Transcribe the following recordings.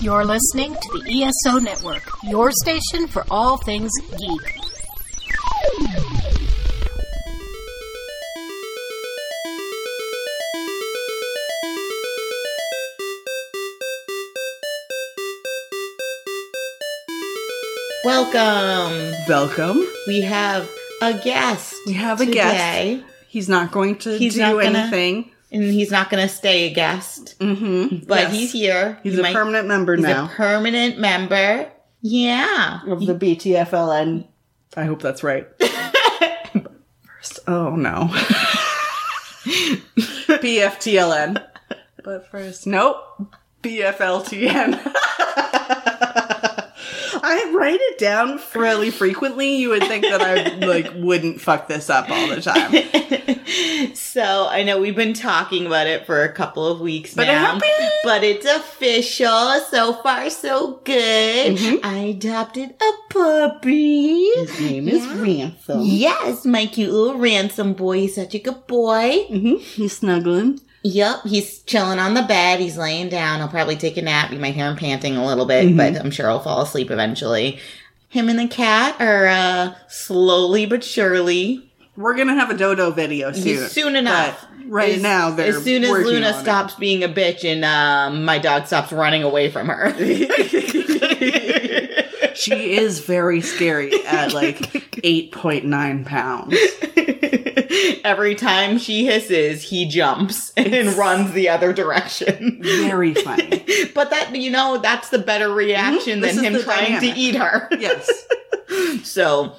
You're listening to the ESO Network, your station for all things geek. Welcome. Welcome. We have a guest. We have a today, guest. He's not going to He's do not gonna- anything. And he's not going to stay a guest, Mm-hmm. but he's here. He's He a might- permanent member He's now a permanent member. Yeah. of the BTFLN. I hope that's right. First, oh no. BFTLN. But first, nope. BFLTN. I write it down fairly frequently. You would think that I like wouldn't fuck this up all the time. so I know we've been talking about it for a couple of weeks But now, happened. but it's official. So far, so good. Mhm. I adopted a puppy. His name is Ransom. Yes, my cute little ransom boy. He's such a good boy. Mm-hmm. He's snuggling. Yep, he's chilling on the bed. He's laying down. He'll probably take a nap. You might hear him panting a little bit, Mhm. but I'm sure he'll fall asleep eventually. Him and the cat are uh, slowly but surely. We're gonna have a dodo video soon. Soon enough. Right As- now, they're as soon as Luna on it. stops being a bitch and um, my dog stops running away from her. she is very scary at like eight point nine pounds. Every time she hisses, he jumps and runs the other direction. Very funny. but that you know, that's the better reaction Mhm. Than him trying dynamic. to eat her. Yes. So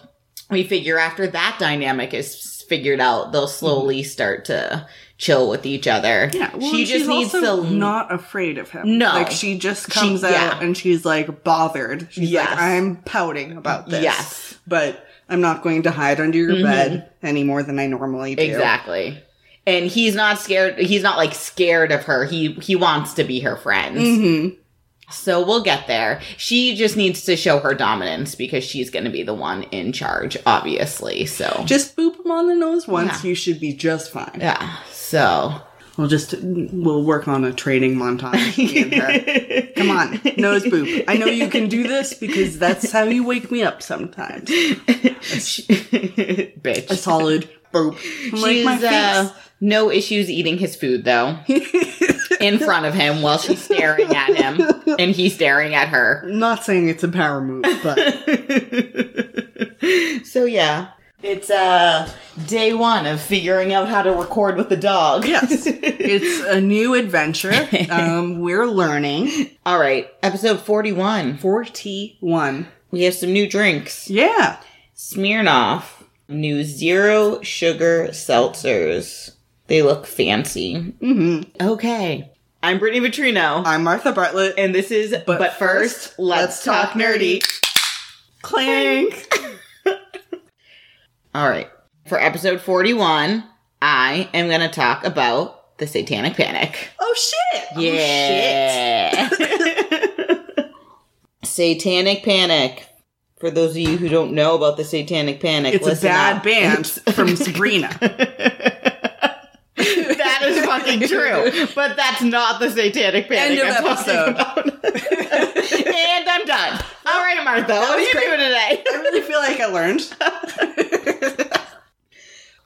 we figure after that dynamic is figured out, they'll slowly start to chill with each other. Yeah. Well, she just needs to not afraid of him. No. Like she just comes She- out yeah. and she's like bothered. She's Yes. like, I'm pouting about this. Yes. But I'm not going to hide under your Mhm. bed any more than I normally do. exactly. And he's not scared. He's not like scared of her. He he wants to be her friend. hmm So we'll get there. She just needs to show her dominance because she's going to be the one in charge, obviously. So Just boop him on the nose once. Yeah. You should be just fine. yeah. So We'll just we'll work on a trading montage. me and her. Come on, nose boop. I know you can do this because that's how you wake me up sometimes. bitch. A solid boop. Like She's my uh, no issues eating his food though. in front of him while she's staring at him and he's staring at her. Not saying it's a power move, but So yeah, it's uh day 1 of figuring out how to record with the dog. yes, it's a new adventure. Um, we're learning. All right, episode 41. Forty-one. We have some new drinks. Yeah. Smirnoff new zero sugar seltzers. They look fancy. hmm Okay. I'm Brittany Vitrino. I'm Martha Bartlett. and this is But, first, let's, talk, nerdy. Clank. All right. For episode 41, I am going to talk about the Satanic Panic. Oh shit. Oh, Yeah. Satanic Panic. For those of you who don't know about the Satanic Panic, It's a bad up. band from Sabrina. fucking true. But that's not the Satanic Panic End of I'm talking episode. about. and I'm done. All right, Martha. What are you great. doing today? I really feel like I learned.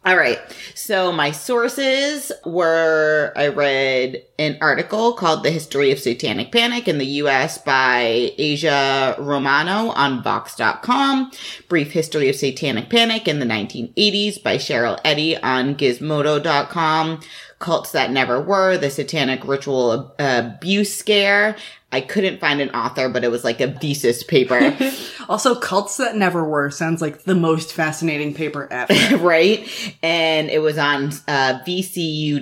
All right. So my sources were I read an article called The History of Satanic Panic in the US by Aja Romano on Vox.com, Brief History of Satanic Panic in the 1980s by Cheryl Eddy on Gizmodo.com, Cults That Never Were, The Satanic Ritual Abuse Scare. I couldn't find an author, but it was like a thesis paper. Also, cults that never were sounds like the most fascinating paper ever. right? And it was on uh, vcu.edu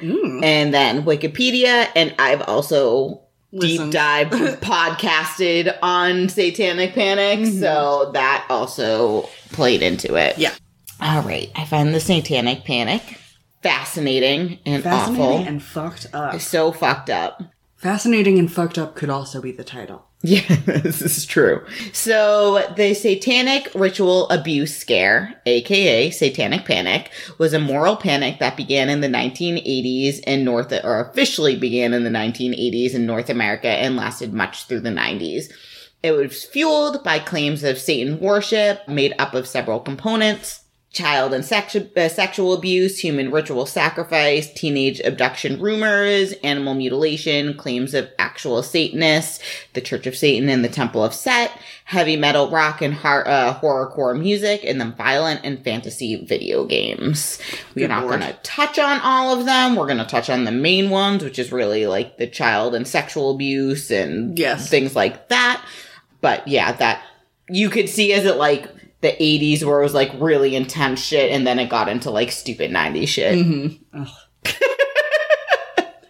Mm. and then Wikipedia. And I've also Listened. deep dive podcasted on Satanic Panic. So that also played into it. Yeah. All right. I find the Satanic Panic fascinating and Fascinating awful. and fucked up. so fucked up. Fascinating and fucked up could also be the title. Yeah, this is true. So, the Satanic Ritual Abuse Scare, aka Satanic Panic, was a moral panic that began in the 1980s in North, or officially began in the 1980s in North America and lasted much through the 90s. It was fueled by claims of Satan worship, made up of several components child and sexu- uh, sexual abuse, human ritual sacrifice, teenage abduction rumors, animal mutilation, claims of actual Satanists, the Church of Satan and the Temple of Set, heavy metal, rock, and har- uh, horrorcore music, and then violent and fantasy video games. We're Good not going to touch on all of them. We're going to touch on the main ones, which is really like the child and sexual abuse and Yes. things like that. But yeah, that you could see as it like the 80s where it was like really intense shit and then it got into like stupid 90s shit. Mm-hmm.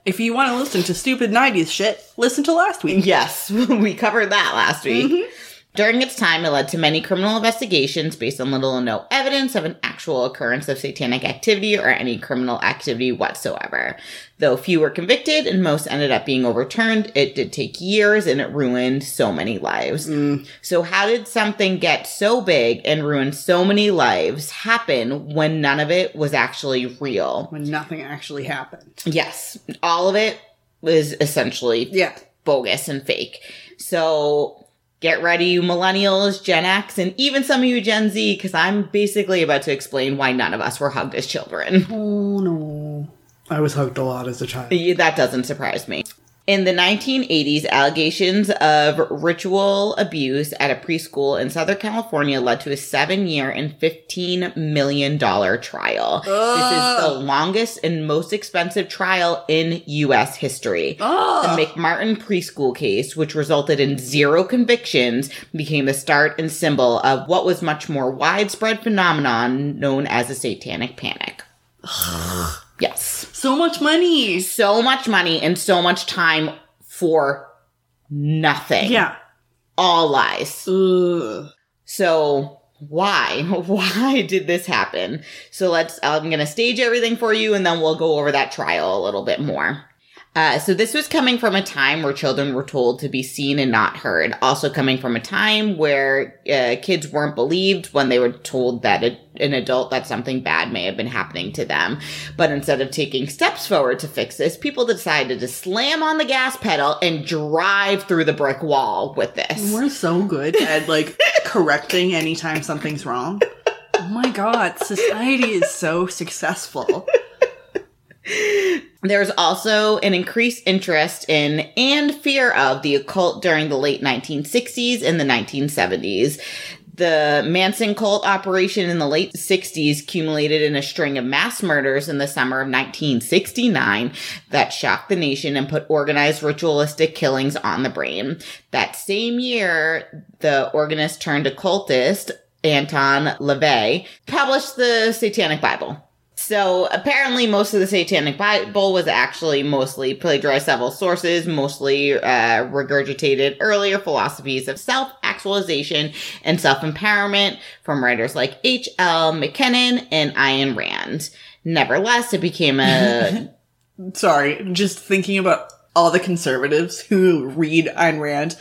If you want to listen to stupid 90s shit, listen to last week. Yes, we covered that last week. Mm-hmm. During its time, it led to many criminal investigations based on little or no evidence of an actual occurrence of satanic activity or any criminal activity whatsoever. Though few were convicted and most ended up being overturned, it did take years and it ruined so many lives. Mm. So, how did something get so big and ruin so many lives happen when none of it was actually real? When nothing actually happened. Yes, all of it was essentially Yeah. bogus and fake. So get ready, you millennials, Gen X, and even some of you Gen Z, because I'm basically about to explain why none of us were hugged as children. Oh no. I was hugged a lot as a child. that doesn't surprise me. In the 1980s, allegations of ritual abuse at a preschool in Southern California led to a seven year and $15 million trial. This is the longest and most expensive trial in U.S. history. The Oh, McMartin preschool case, which resulted in zero convictions, became the start and symbol of what was much more widespread phenomenon known as a satanic panic. Yes. so much money. So much money and so much time for nothing. Yeah. All lies. Ugh. So why? Why did this happen? So let's, I'm going to stage everything for you and then we'll go over that trial a little bit more. Uh, so this was coming from a time where children were told to be seen and not heard. Also coming from a time where uh, kids weren't believed when they were told that a, an adult that something bad may have been happening to them. But instead of taking steps forward to fix this, people decided to slam on the gas pedal and drive through the brick wall with this. We're so good at like correcting anytime something's wrong. Oh my god, society is so successful. There's also an increased interest in and fear of the occult during the late 1960s and the 1970s. The Manson cult operation in the late 60s accumulated in a string of mass murders in the summer of 1969 that shocked the nation and put organized ritualistic killings on the brain. That same year, the organist turned occultist Anton LaVey published the Satanic Bible. So apparently, most of the Satanic Bible was actually mostly plagiarized several sources, mostly uh, regurgitated earlier philosophies of self-actualization and self-empowerment from writers like H. L. Mencken and Ayn Rand. Nevertheless, it became a Sorry, just thinking about all the conservatives who read Ayn Rand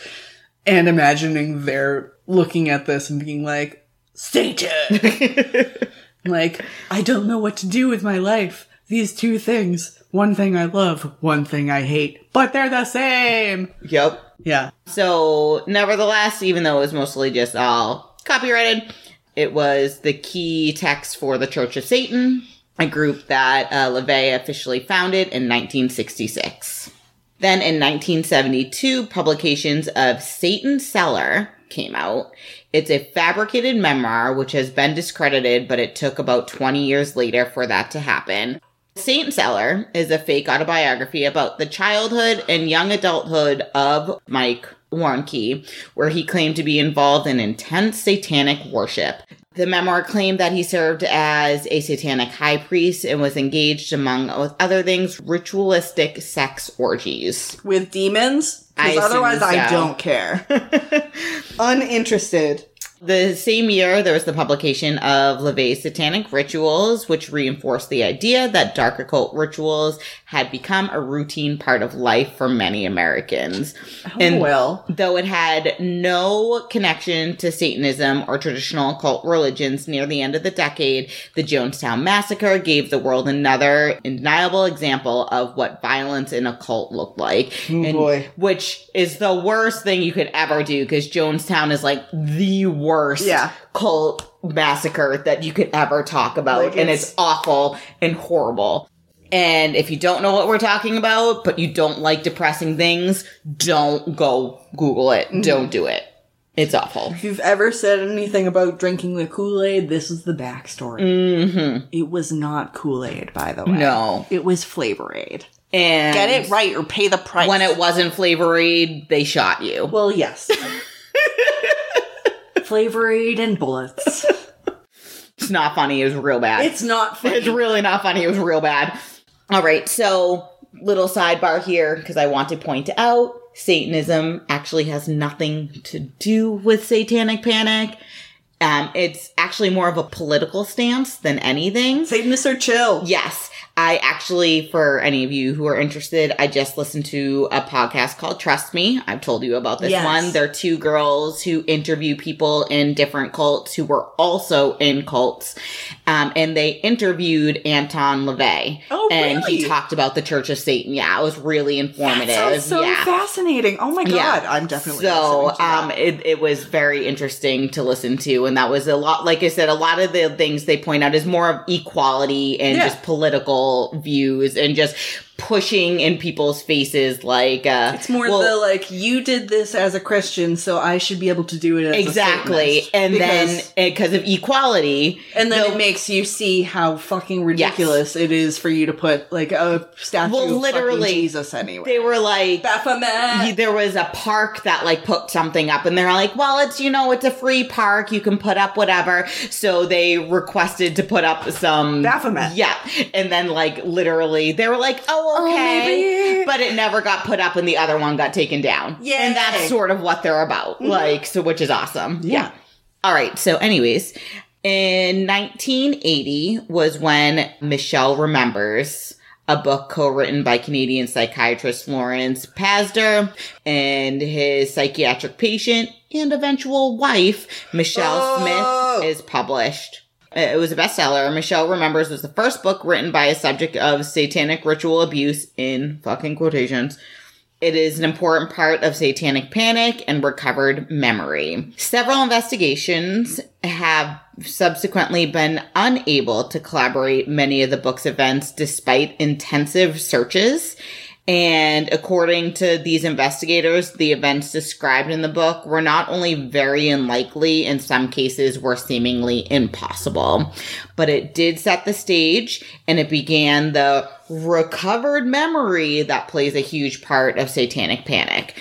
and imagining they're looking at this and being like, Satan! like, I don't know what to do with my life. These two things. One thing I love, one thing I hate, but they're the same. yep. Yeah. So, nevertheless, even though it was mostly just all copyrighted, it was the key text for the Church of Satan, a group that uh, LaVey officially founded in 1966. Then in 1972, publications of Satan Seller came out. It's a fabricated memoir which has been discredited, but it took about 20 years later for that to happen. Satan Seller is a fake autobiography about the childhood and young adulthood of Mike Warnke, where he claimed to be involved in intense satanic worship. The memoir claimed that he served as a satanic high priest and was engaged, among other things, ritualistic sex orgies. With demons? Because otherwise I don't care. Uninterested. The same year, there was the publication of LaVey's Satanic Rituals, which reinforced the idea that dark occult rituals had become a routine part of life for many Americans. Oh, well. Though it had no connection to Satanism or traditional occult religions near the end of the decade, the Jonestown Massacre gave the world another undeniable example of what violence in a cult looked like. Oh, boy. Which is the worst thing you could ever do because Jonestown is like the worst Yeah. cult massacre that you could ever talk about. Like, and it's- it's awful and horrible. And if you don't know what we're talking about, but you don't like depressing things, don't go Google it. Mm-hmm. Don't do it. It's awful. If you've ever said anything about drinking the Kool Aid, this is the backstory. hmm It was not Kool Aid, by the way. No. It was Flavor Aid. And Get it right or pay the price. When it wasn't Flavor Aid, they shot you. Well, yes. Flavor Aid and bullets. It's not funny. It was real bad. It's not funny. It's really not funny. It was real bad. All right. So, little sidebar here because I want to point out Satanism actually has nothing to do with satanic panic. Um, it's actually more of a political stance than anything. Satanists are chill. Yes. I actually, for any of you who are interested, I just listened to a podcast called Trust Me. I've told you about this Yes. one. They're two girls who interview people in different cults who were also in cults. Um, and they interviewed Anton LaVey. Oh, And he talked about the Church of Satan. Yeah, it was really informative. That sounds so yeah. fascinating. Oh my god, Yeah. I'm definitely So, listening to that. um, it, it was very interesting to listen to. And that was a lot, like I said, a lot of the things they point out is more of equality and Yeah. just political views and just pushing in people's faces like, uh, It's more well, the like you did this as a Christian, so I should be able to do it as exactly. And Because- then because of equality, and then the- it makes you see how fucking ridiculous it is for you to put like a statue Well, of literally, Jesus anywhere. they were like, Baphomet. there was a park that like put something up and they're like, well, it's, you know, it's a free park. You can put up whatever. So they requested to put up some Baphomet. Yeah. And then like literally they were like, oh, Oh, okay. maybe. But it never got put up and the other one got taken down. Yeah. And that's sort of what they're about. Mm-hmm. Like, so which is awesome. Yeah. All right. So, anyways, in 1980 was when Michelle Remembers, a book co-written by Canadian psychiatrist Lawrence Pazder and his psychiatric patient and eventual wife, Michelle Oh. Smith, is published. It was a bestseller. Michelle Remembers was the first book written by a subject of satanic ritual abuse in fucking quotations. It is an important part of satanic panic and recovered memory. Several investigations have subsequently been unable to collaborate many of the book's events despite intensive searches. And according to these investigators, the events described in the book were not only very unlikely, in some cases were seemingly impossible, but it did set the stage and it began the recovered memory that plays a huge part of satanic panic.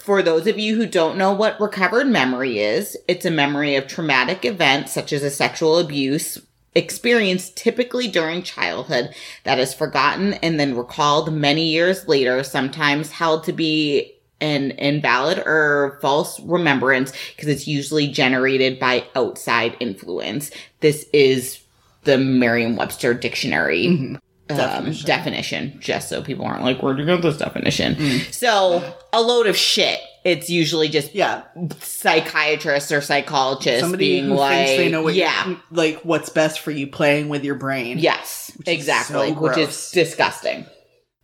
For those of you who don't know what recovered memory is, it's a memory of traumatic events such as a sexual abuse experienced typically during childhood that is forgotten and then recalled many years later, sometimes held to be an invalid or false remembrance because it's usually generated by outside influence. This is the Merriam-Webster dictionary um, Definition. definition. just so people aren't like, where'd you get this definition? So, a load of shit. It's usually just yeah. psychiatrists or psychologists Somebody being who like, thinks they know what yeah, like what's best for you playing with your brain. yes, is exactly, so which is disgusting.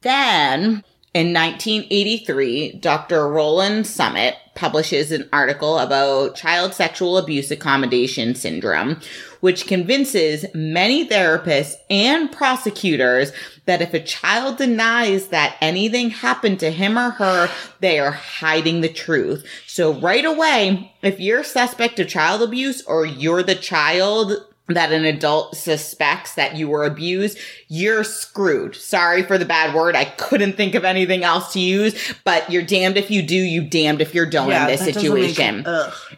Then in 1983, Dr. Roland Summit publishes an article about child sexual abuse accommodation syndrome, which convinces many therapists and prosecutors that if a child denies that anything happened to him or her, they are hiding the truth. So right away, if you're suspect of child abuse or you're the child that an adult suspects that you were abused, you're screwed. Sorry for the bad word. I couldn't think of anything else to use, but you're damned if you do, you damned if you don't Yeah, in this situation.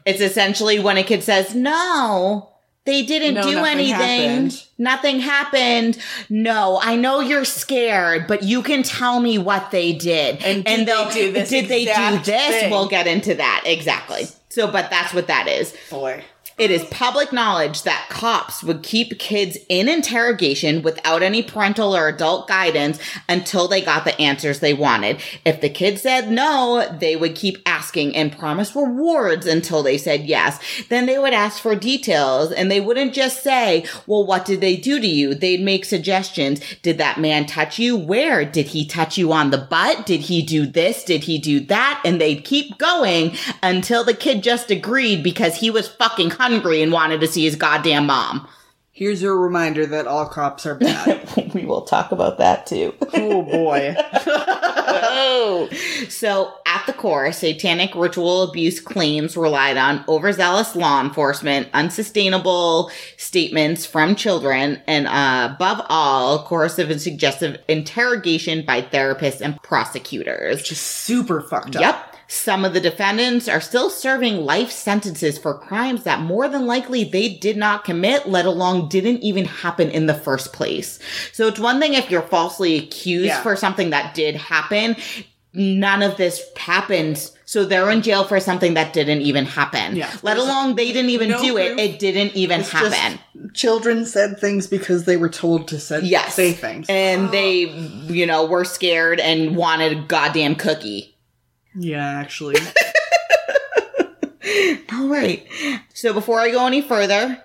it's essentially when a kid says, no, they didn't No, do nothing anything. happened." Nothing happened. No, I know you're scared, but you can tell me what they did. And did they'll- they do this Did they do this? thing? We'll get into that. Exactly. So, but that's what that is. Boy. It is public knowledge that cops would keep kids in interrogation without any parental or adult guidance until they got the answers they wanted. If the kid said no, they would keep asking and promise rewards until they said yes. Then they would ask for details and they wouldn't just say, well, what did they do to you? They'd make suggestions. Did that man touch you? Where? Did he touch you on the butt? Did he do this? Did he do that? And they'd keep going until the kid just agreed because he was fucking hungry and wanted to see his goddamn mom. Here's your reminder that all cops are bad. we will talk about that too. oh boy. oh. So, at the core, satanic ritual abuse claims relied on overzealous law enforcement, unsustainable statements from children, and uh, above all, coercive and suggestive interrogation by therapists and prosecutors. Just super fucked up. Yep. Some of the defendants are still serving life sentences for crimes that more than likely they did not commit, let alone didn't even happen in the first place. So it's one thing if you're falsely accused Yeah. for something that did happen. None of this happened. So they're in jail for something that didn't even happen. Yeah. Let alone they didn't even No do it. proof. It didn't even It's happen. children said things because they were told to said, Yes. say things. And they, you know, were scared and wanted a goddamn cookie. Yeah, actually. All right. So before I go any further,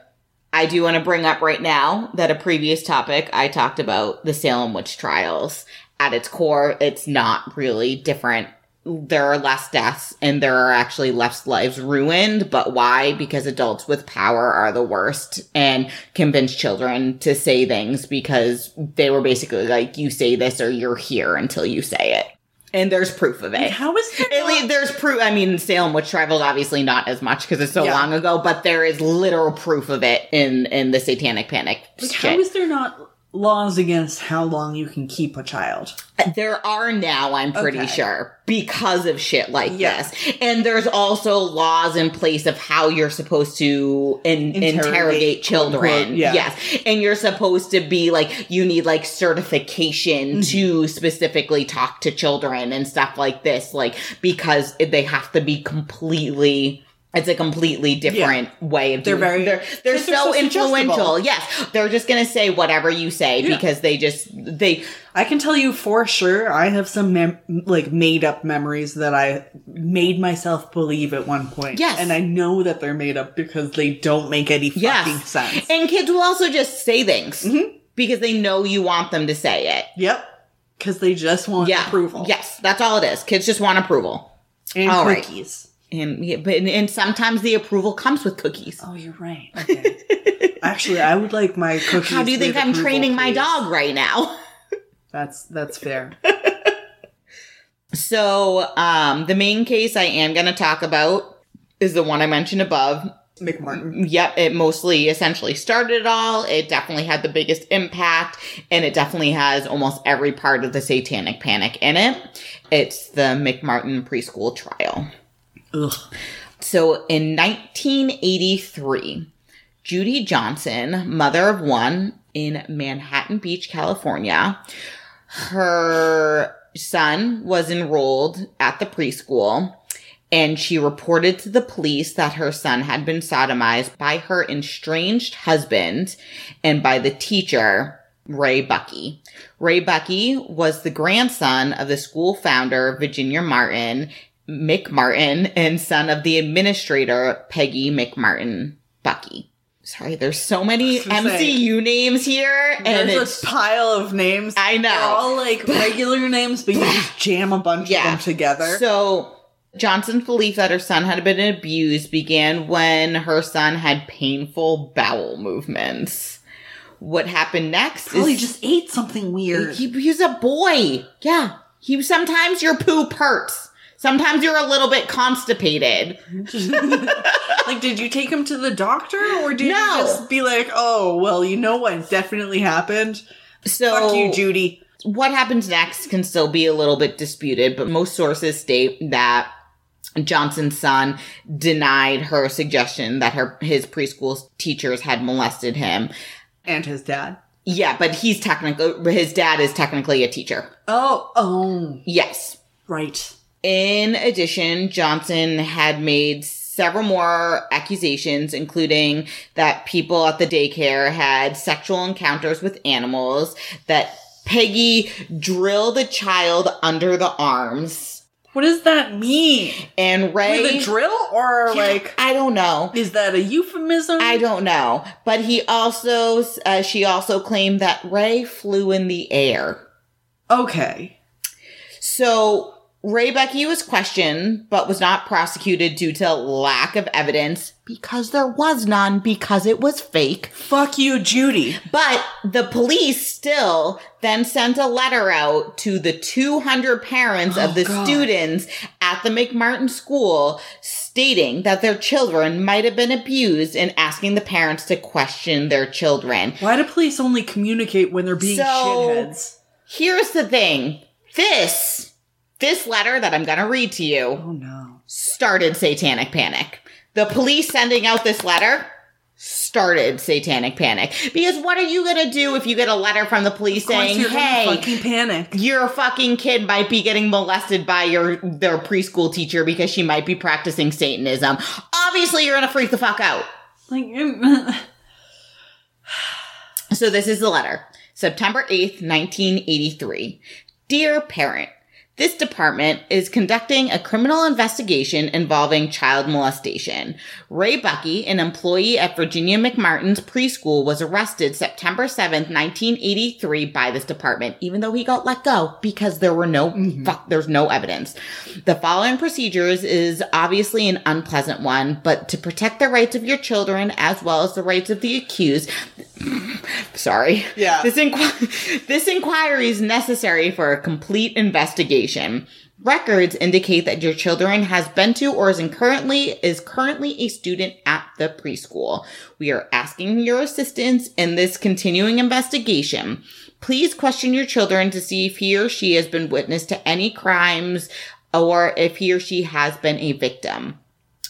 I do want to bring up right now that a previous topic I talked about the Salem witch trials. At its core, it's not really different. There are less deaths and there are actually less lives ruined. But why? Because adults with power are the worst and convince children to say things because they were basically like, you say this or you're here until you say it. And there's proof of it. How is there At not- least there's proof. I mean, Salem witch trials obviously not as much because it's so Yeah. long ago, but there is literal proof of it in in the Satanic Panic. like, how is there not laws against how long you can keep a child? there are now, I'm pretty Okay. sure, because of shit like Yeah. this. And there's also laws in place of how you're supposed to in, interrogate, Interrogate, children. yeah. Yes. And you're supposed to be like, you need like certification Mm-hmm. to specifically talk to children and stuff like this, like, because they have to be completely. It's a completely different way of They're doing. very- they're they're they're so so influential. Yes, they're just gonna say whatever you say Yeah. because they just they I can tell you for sure, I have some mem- like made up memories that I made myself believe at one point. Yes. and I know that they're made up because they don't make any fucking Yes. sense. And kids will also just say things Mm-hmm. because they know you want them to say it. yep, because they just want Yeah. approval. Yes, that's all it is. Kids just want approval. and All right. And yeah, but and sometimes the approval comes with cookies. Oh, you're right. Okay. Actually, I would like my cookies. How do you think I'm approval, training my dog right now? That's that's fair. So, um, the main case I am going to talk about is the one I mentioned above. McMartin. Yep, it mostly essentially started it all. It definitely had the biggest impact, and it definitely has almost every part of the satanic panic in it. It's the McMartin preschool trial. Ugh. So in 1983, Judy Johnson, mother of one in Manhattan Beach, California, her son was enrolled at the preschool and she reported to the police that her son had been sodomized by her estranged husband and by the teacher, Ray Buckey. Ray Buckey was the grandson of the school founder, Virginia Martin, McMartin, and son of the administrator, Peggy McMartin Buckey. Sorry, there's so many was gonna say, MCU names here, and There's a pile of names. I know. They're all like regular names, but you just jam a bunch Yeah. of them together. So Johnson's belief that her son had been abused began when her son had painful bowel movements. What happened next Probably is just ate something weird. he, he's a boy. Yeah. He sometimes your poop hurts. Sometimes you're a little bit constipated. like, did you take him to the doctor, or did No. you just be like, "Oh, well, you know what definitely happened"? So Fuck you, Judy. what happens next can still be a little bit disputed, but most sources state that Johnson's son denied her suggestion that her his preschool teachers had molested him. And his dad. Yeah, but he's technically his dad is technically a teacher. Oh, oh, Yes. right. In addition, Johnson had made several more accusations, including that people at the daycare had sexual encounters with animals, that Peggy drilled a child under the arms, What does that mean? and Ray. With a drill or like I don't know. is that a euphemism? I don't know. But he also, uh, she also claimed that Ray flew in the air. Okay. So Ray Buckey was questioned, but was not prosecuted due to lack of evidence because there was none because it was fake. Fuck you, Judy. But the police still then sent a letter out to the 200 parents of Oh, the God. students at the McMartin school stating that their children might have been abused and asking the parents to question their children. Why do police only communicate when they're being So- shitheads? Here's the thing. This, this letter that I'm going to read to you Oh no. started satanic panic. The police sending out this letter started satanic panic. Because what are you going to do if you get a letter from the police saying, you're gonna "Hey, fucking panic. your fucking kid might be getting molested by your their preschool teacher because she might be practicing satanism." Obviously, you're going to freak the fuck out. Like So this is the letter. September 8th, 1983. Dear parent, this department is conducting a criminal investigation involving child molestation. Ray Buckey, an employee at Virginia McMartin's preschool, was arrested September 7th, 1983 by this department, even though he got let go because there were no, mm-hmm. fuck, there's no evidence. The following procedures is obviously an unpleasant one, but to protect the rights of your children as well as the rights of the accused, sorry. Yeah. This, inqu- this inquiry is necessary for a complete investigation. Records indicate that your children has been to or is currently is currently a student at the preschool. We are asking your assistance in this continuing investigation. Please question your children to see if he or she has been witness to any crimes or if he or she has been a victim.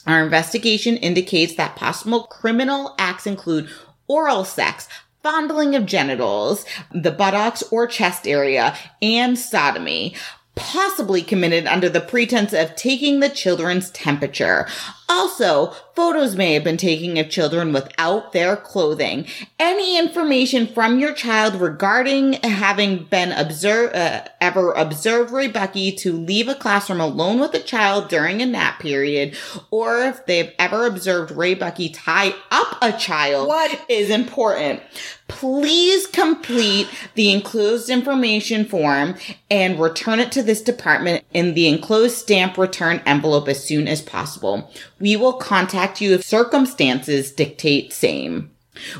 Our investigation indicates that possible criminal acts include oral sex, fondling of genitals, the buttocks or chest area, and sodomy, possibly committed under the pretense of taking the children's temperature. Also, photos may have been taken of children without their clothing. Any information from your child regarding having been observed, uh, ever observed Ray Buckey to leave a classroom alone with a child during a nap period, or if they've ever observed Ray Buckey tie up a child What? is important. Please complete the enclosed information form and return it to this department in the enclosed stamp return envelope as soon as possible. We will contact you if circumstances dictate same.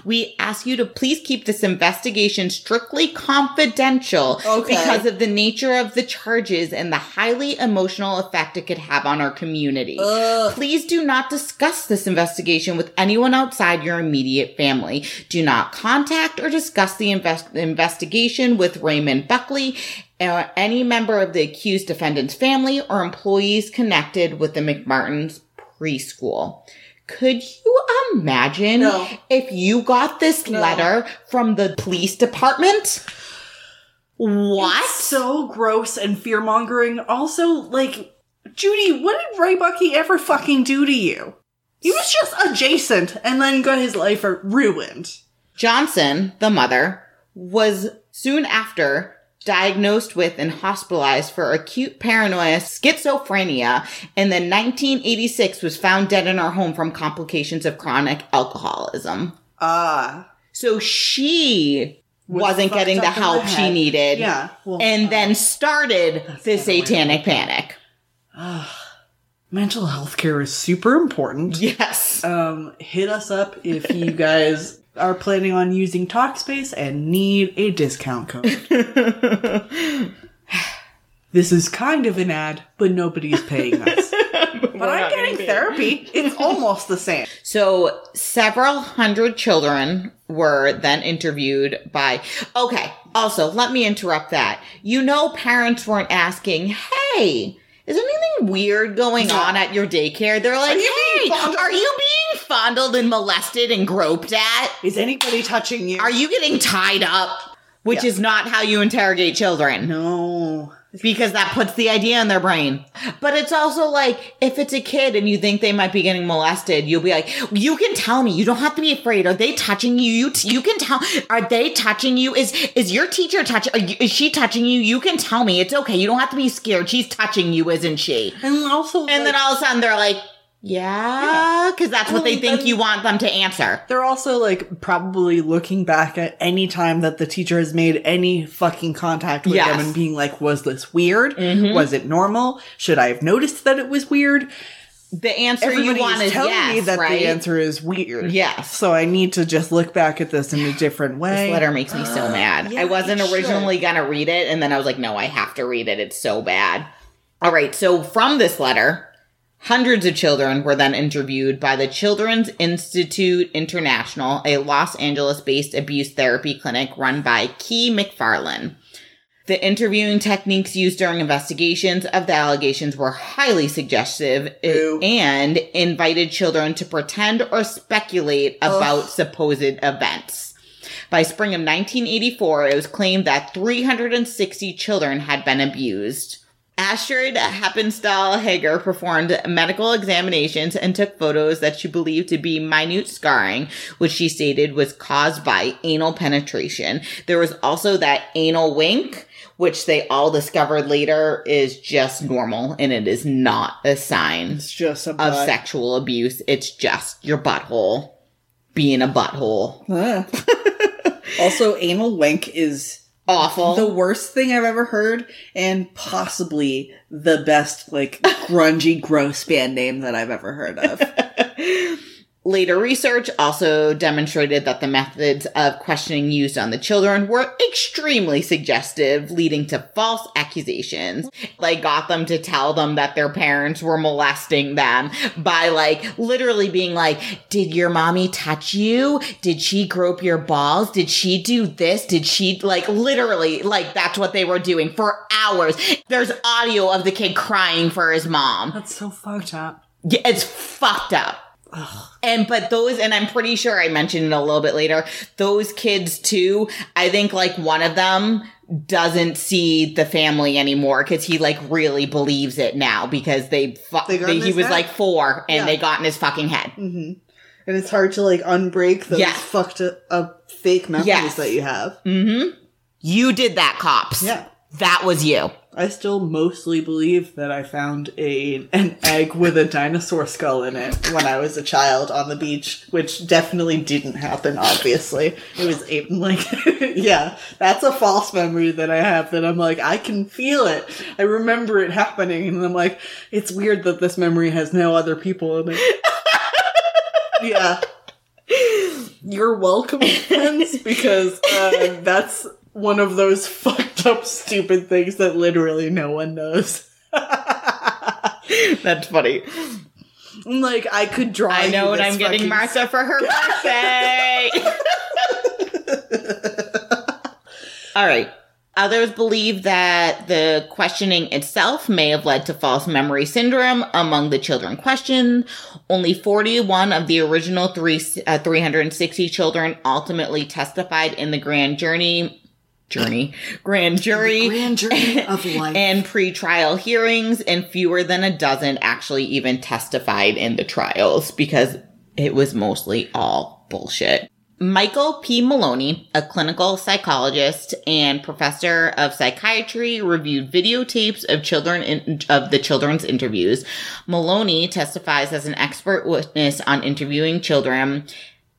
We ask you to please keep this investigation strictly confidential Okay. because of the nature of the charges and the highly emotional effect it could have on our community. Ugh. Please do not discuss this investigation with anyone outside your immediate family. Do not contact or discuss the invest- investigation with Raymond Buckley or any member of the accused defendant's family or employees connected with the McMartins preschool. Could you imagine No. if you got this No. letter from the police department? What? It's so gross and fear mongering. Also, like, Judy, what did Ray Buckey ever fucking do to you? He was just adjacent and then got his life ruined. Johnson, the mother, was soon after diagnosed with and hospitalized for acute paranoia schizophrenia and then 1986 was found dead in her home from complications of chronic alcoholism. Ah. So she Was wasn't getting the help the she needed. Yeah. Well, And then started the not the way to satanic panic. mental health care is super important. Yes. Um, hit us up if you guys are planning on using Talkspace and need a discount code. this is kind of an ad, but nobody's paying us. but I'm getting therapy. It's almost the same. So several hundred children were then interviewed by. Okay. Also, let me interrupt that. You know, parents weren't asking, "Hey, is anything weird going on at your daycare?" They're like, Are you "Hey, being fondled?" are you being fondled and molested and groped at? Is anybody touching you? Are you getting tied up?" Which Yeah. is not how you interrogate children No. because that puts the idea in their brain. But it's also like if it's a kid and you think they might be getting molested, you'll be like, "You can tell me. You don't have to be afraid. Are they touching you? You t- you can tell. Are they touching you? Is is your teacher touching? Is she touching you? You can tell me. It's okay. You don't have to be scared. She's touching you, isn't she?" And also, And then all of a sudden they're like, "Yeah," because that's what they think you want them to answer. They're also like probably looking back at any time that the teacher has made any fucking contact with Yes. them and being like, was this weird? Mhm. Was it normal? Should I have noticed that it was weird? The answer you want is is telling yes, me that right? the answer is weird. Yes. So I need to just look back at this in a different way. This letter makes me so mad. yeah, I wasn't originally gonna read it, and then I was like, no, I have to read it. It's so bad. All right, so from this letter, hundreds of children were then interviewed by the Children's Institute International, a Los Angeles based abuse therapy clinic run by Kee MacFarlane. The interviewing techniques used during investigations of the allegations were highly suggestive eh, Ew. and invited children to pretend or speculate about supposed events. By spring of 1984, it was claimed that 360 children had been abused. Astrid Heppenstall Heger performed medical examinations and took photos that she believed to be minute scarring, which she stated was caused by anal penetration. There was also that anal wink, which they all discovered later is just normal and it is not a sign It's just a of butt. sexual abuse. It's just your butthole being a butthole. Ah. also, anal wink is Awful. the worst thing I've ever heard, and possibly the best, like, grungy, gross band name that I've ever heard of. Later research also demonstrated that the methods of questioning used on the children were extremely suggestive, leading to false accusations. They got them to tell them that their parents were molesting them by like literally being like, Did your mommy touch you? Did she grope your balls? Did she do this? Did she like literally like that's what they were doing for hours? There's audio of the kid crying for his mom. That's so fucked up. Yeah, it's fucked up. And but those, and I'm pretty sure I mentioned it a little bit later. Those kids too. I think like one of them doesn't see the family anymore because he like really believes it now because they, fu- They they- he was head? like four and Yeah. they got in his fucking head. hmm And it's hard to, like, unbreak those Yeah. fucked up fake memories Yes. that you have. Mm-hmm. You did that, cops. Yeah. That was you. I still mostly believe that I found a an egg with a dinosaur skull in it when I was a child on the beach, which definitely didn't happen. Obviously, it was a, like, yeah, that's a false memory that I have. That I'm like, I can feel it. I remember it happening, and I'm like, it's weird that this memory has no other people in it. yeah, you're welcome, friends, because uh, that's one of those fucked up, stupid things that literally no one knows. That's funny. like I could draw. I know you what this I'm getting Martha for her birthday. All right. Others believe that the questioning itself may have led to false memory syndrome among the children questioned. Only 41 of the original three, uh, 360 children ultimately testified in the grand journey, journey, grand jury. Grand journey of life. and pre-trial hearings and fewer than a dozen actually even testified in the trials because it was mostly all bullshit. Michael P. Maloney, a clinical psychologist and professor of psychiatry, reviewed videotapes of children in, of the children's interviews. Maloney testifies as an expert witness on interviewing children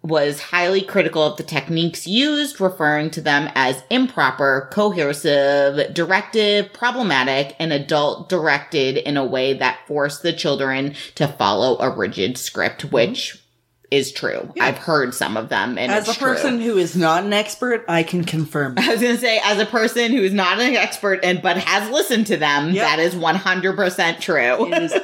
was highly critical of the techniques used, referring to them as improper, coercive, directive, problematic, and adult directed in a way that forced the children to follow a rigid script, mm-hmm. which is true. I've heard some of them, and As a person true. who is not an expert, I can confirm. I was gonna say, as a person who is not an expert and but has listened to them, Yep. that is one hundred percent true. It is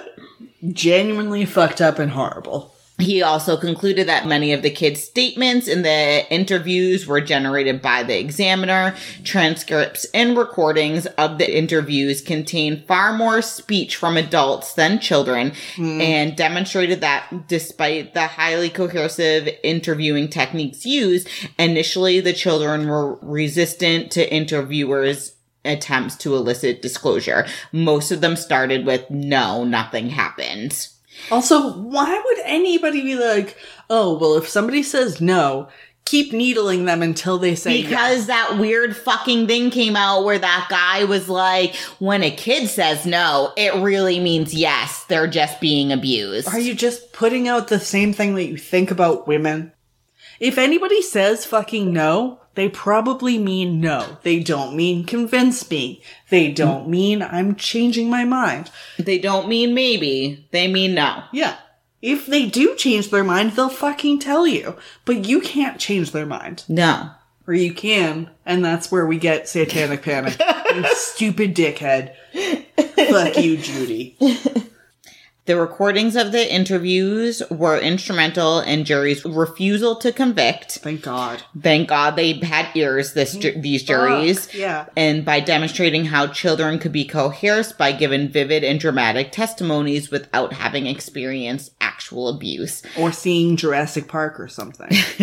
genuinely fucked up and horrible. He also concluded that many of the kids' statements in the interviews were generated by the examiner. Transcripts and recordings of the interviews contain far more speech from adults than children hmm. and demonstrated that despite the highly coercive interviewing techniques used, initially the children were resistant to interviewers' attempts to elicit disclosure. Most of them started with, no, nothing happened. Also, why would anybody be like, oh, well, if somebody says no, keep needling them until they say Because yes. that weird fucking thing came out where that guy was like, when a kid says no, it really means yes. They're just being abused. Are you just putting out the same thing that you think about women? If anybody says fucking no, they probably mean no. They don't mean convince me. They don't mm. mean I'm changing my mind. They don't mean maybe, they mean no. Yeah. If they do change their mind, they'll fucking tell you. But you can't change their mind. No. Or you can, and that's where we get satanic panic. you stupid dickhead. Fuck you, Judy. The recordings of the interviews were instrumental in jury's refusal to convict. Thank God. Thank God they had ears, this ju- mm-hmm. these juries. Fuck, yeah. And by demonstrating how children could be coerced by given vivid and dramatic testimonies without having experienced actual abuse. Or seeing Jurassic Park or something.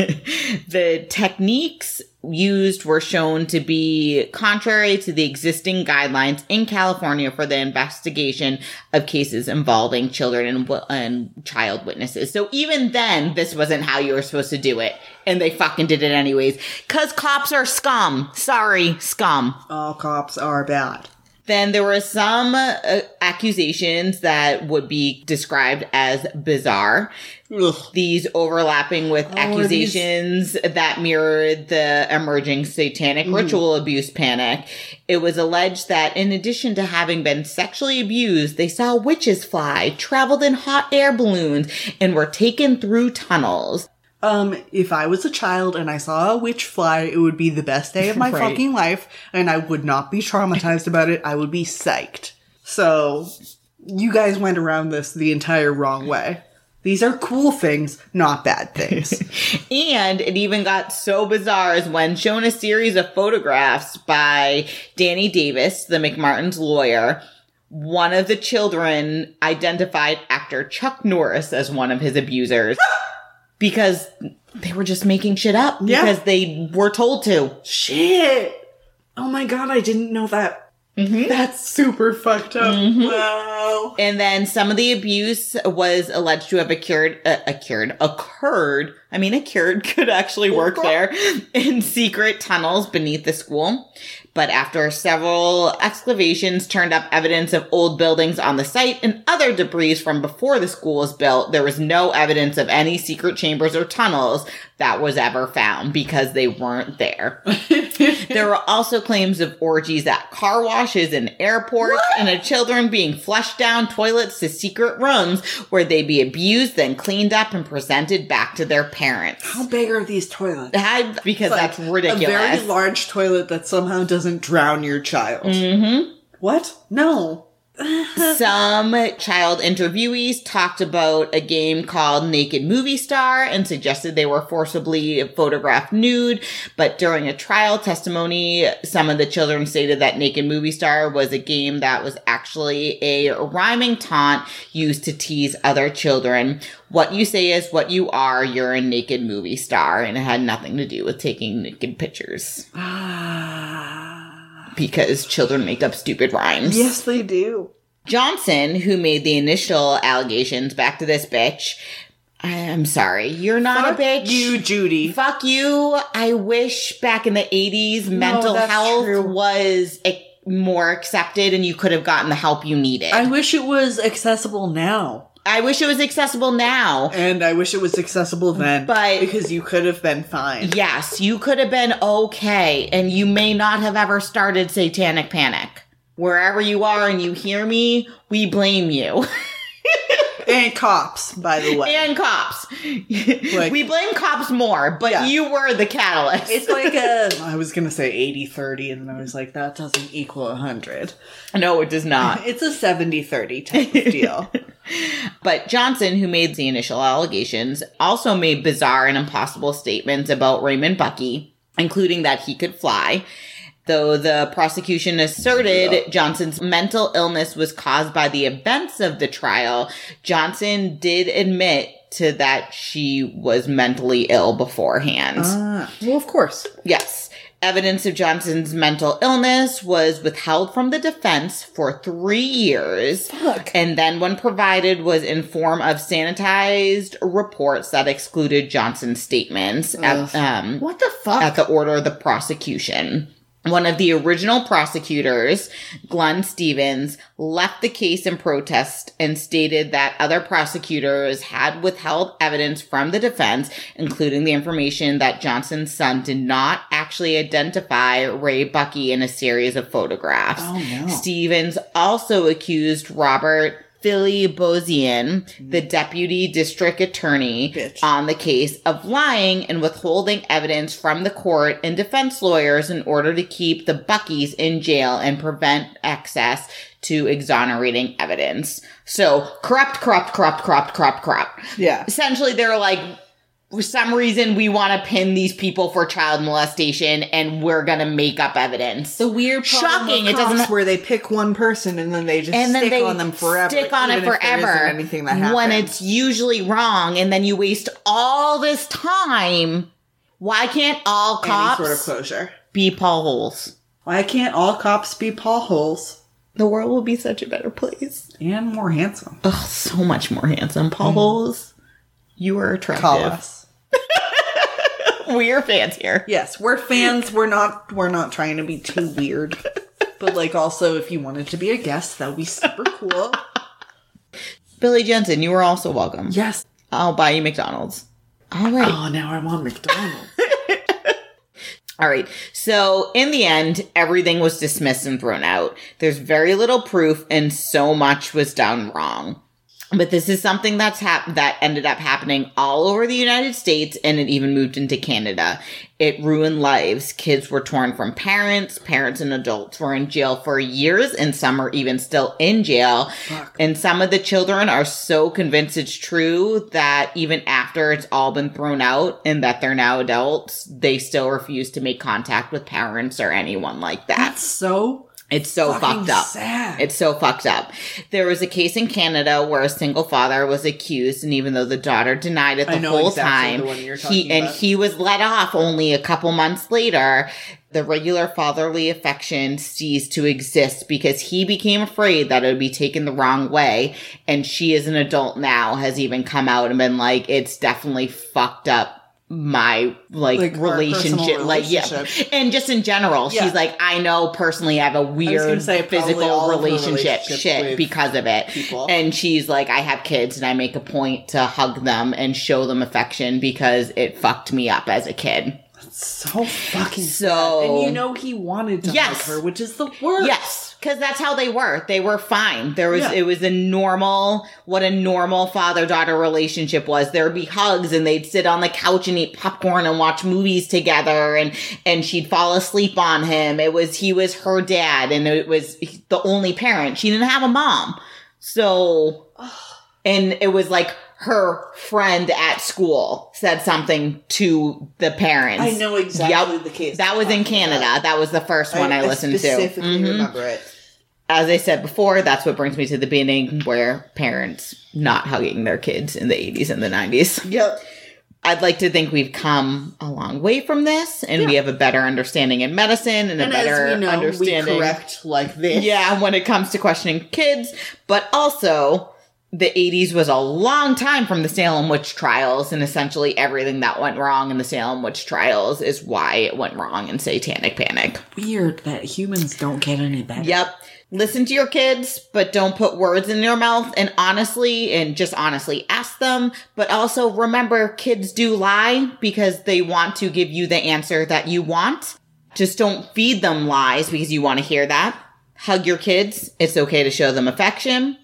the techniques used were shown to be contrary to the existing guidelines in California for the investigation of cases involving children and, and child witnesses. So even then, this wasn't how you were supposed to do it. And they fucking did it anyways. Cause cops are scum. Sorry, scum. All cops are bad. Then there were some uh, accusations that would be described as bizarre. Ugh. These overlapping with Oh, are these- accusations that mirrored the emerging satanic Mm-hmm. ritual abuse panic. It was alleged that in addition to having been sexually abused, they saw witches fly, traveled in hot air balloons, and were taken through tunnels. Um, if I was a child and I saw a witch fly, it would be the best day of my Right. fucking life, and I would not be traumatized about it. I would be psyched. So, you guys went around this the entire wrong way. These are cool things, not bad things. And it even got so bizarre as when shown a series of photographs by Danny Davis, the McMartin's lawyer, one of the children identified actor Chuck Norris as one of his abusers because they were just making shit up Yeah. because they were told to. Shit! Oh my god, I didn't know that. That's super fucked up. Wow. And then some of the abuse was alleged to have occurred, uh, occurred, occurred. I mean, occurred could actually work there in secret tunnels beneath the school. But after several excavations turned up evidence of old buildings on the site and other debris from before the school was built, there was no evidence of any secret chambers or tunnels that was ever found because they weren't there. There were also claims of orgies at car washes and airports and of children being flushed down toilets to secret rooms where they'd be abused, then cleaned up and presented back to their parents. How big are these toilets? I- because that's ridiculous. A very large toilet that somehow doesn't drown your child. Mm-hmm. What? No. Some child interviewees talked about a game called Naked Movie Star and suggested they were forcibly photographed nude. But during a trial testimony, some of the children stated that Naked Movie Star was a game that was actually a rhyming taunt used to tease other children. What you say is what you are. You're a naked movie star. And it had nothing to do with taking naked pictures ah. Because children make up stupid rhymes. yes, they do. Johnson, who made the initial allegations back to this bitch, I- I'm sorry, you're not Fuck a bitch. you, Judy. Fuck you. I wish back in the 80s mental that's health true. was more accepted and you could have gotten the help you needed. I, wish it was accessible now. Wish it was accessible now. And I wish it was accessible then. But- because you could have been fine. Yes, you could have been okay and you may not have ever started satanic panic. Wherever you are and you hear me, we blame you. And cops, by the way. and cops. Like- we blame cops more, but Yeah. you were the catalyst. it's like a. I was gonna say 80 30, and then I was like, that doesn't equal 100. no, it does not. It's a 70 30 type of deal. But Johnson, who made the initial allegations, also made bizarre and impossible statements about Raymond Buckey, including that he could fly. Though the prosecution asserted Johnson's mental illness was caused by the events of the trial, Johnson did admit to that she was mentally ill beforehand. Ah, well, of course. Yes. Evidence of Johnson's mental illness was withheld from the defense for three years. Fuck. And then, when provided, was in form of sanitized reports that excluded Johnson's statements at, um, What the fuck? at the order of the prosecution. One of the original prosecutors, Glenn Stevens, left the case in protest and stated that other prosecutors had withheld evidence from the defense, including the information that Johnson's son did not actually identify Ray Buckey in a series of photographs. Oh, no. Stevens also accused Robert Philibosian, the mm. deputy district attorney Bitch. on the case of lying and withholding evidence from the court and defense lawyers in order to keep the Buckeys in jail and prevent access to exonerating evidence. So corrupt, corrupt, corrupt, corrupt, corrupt, corrupt. yeah. Essentially, they're like, for some reason, we want to pin these people for child molestation and we're going to make up evidence. The weird problem Shocking, with it doesn't- cops where they pick one person and then they just and then stick they on them forever. Stick on it even if there isn't forever. anything that happens. when it's usually wrong, and then you waste all this time. Why can't all any cops sort of closure. be Paul Holes? Why can't all cops be Paul Holes The world will be such a better place. and more handsome? Oh, so much more handsome. Paul Holes, you are attractive. We're fans here. Yes, we're fans. We're not. We're not trying to be too weird. But like, also, if you wanted to be a guest, that would be super cool. Billy Jensen, you are also welcome. yes. I'll buy you McDonald's. All right. Oh, now I want McDonald's. All right. So in the end, everything was dismissed and thrown out. There's very little proof and so much was done wrong. But this is something that's hap- that ended up happening all over the United States and it even moved into Canada. It ruined lives. Kids were torn from parents. Parents and adults were in jail for years and some are even still in jail. Fuck. And some of the children are so convinced it's true that even after it's all been thrown out and that they're now adults, they still refuse to make contact with parents or anyone like that. That's so It's so fucked up. sad. It's so fucked up. There was a case in Canada where a single father was accused, and even though the daughter denied it the whole exactly time, the he and about. he was let off only a couple months later. The regular fatherly affection ceased to exist because he became afraid that it would be taken the wrong way. And she, as an adult now, has even come out and been like, "It's definitely fucked up." My like, Like, relationship, like yeah, and just in general, Yeah. she's like, I know personally, I have a weird say physical relationship shit because of it. people. And she's like, I have kids and I make a point to hug them and show them affection because it fucked me up as a kid. That's so fucking So- sad. And you know he wanted to Yes. hug her, which is the worst. Yes, because that's how they were. They were fine. There was Yeah. it was a normal what a normal father daughter relationship was. There would be hugs and they'd sit on the couch and eat popcorn and watch movies together and and she'd fall asleep on him. It was he was her dad and it was the only parent. She didn't have a mom. So and it was like her friend at school said something to the parents. I know exactly Yep. the case. That was in Canada. about. That was the first one I, listened to. specifically Mhm. remember it. As I said before, that's what brings me to the beginning where parents not hugging their kids in the 80s and the 90s. Yep. I'd like to think we've come a long way from this and we have a better understanding in medicine and, And a better know, understanding. we correct like this. Yeah, when it comes to questioning kids, but also the 80s was a long time from the Salem witch trials, and essentially everything that went wrong in the Salem witch trials is why it went wrong in Satanic Panic. Weird that humans don't get any better. Yep. Listen to your kids, but don't put words in their mouth. And honestly, and just honestly ask them. But also remember, kids do lie because they want to give you the answer that you want. Just don't feed them lies because you want to hear that. Hug your kids. It's okay to show them affection.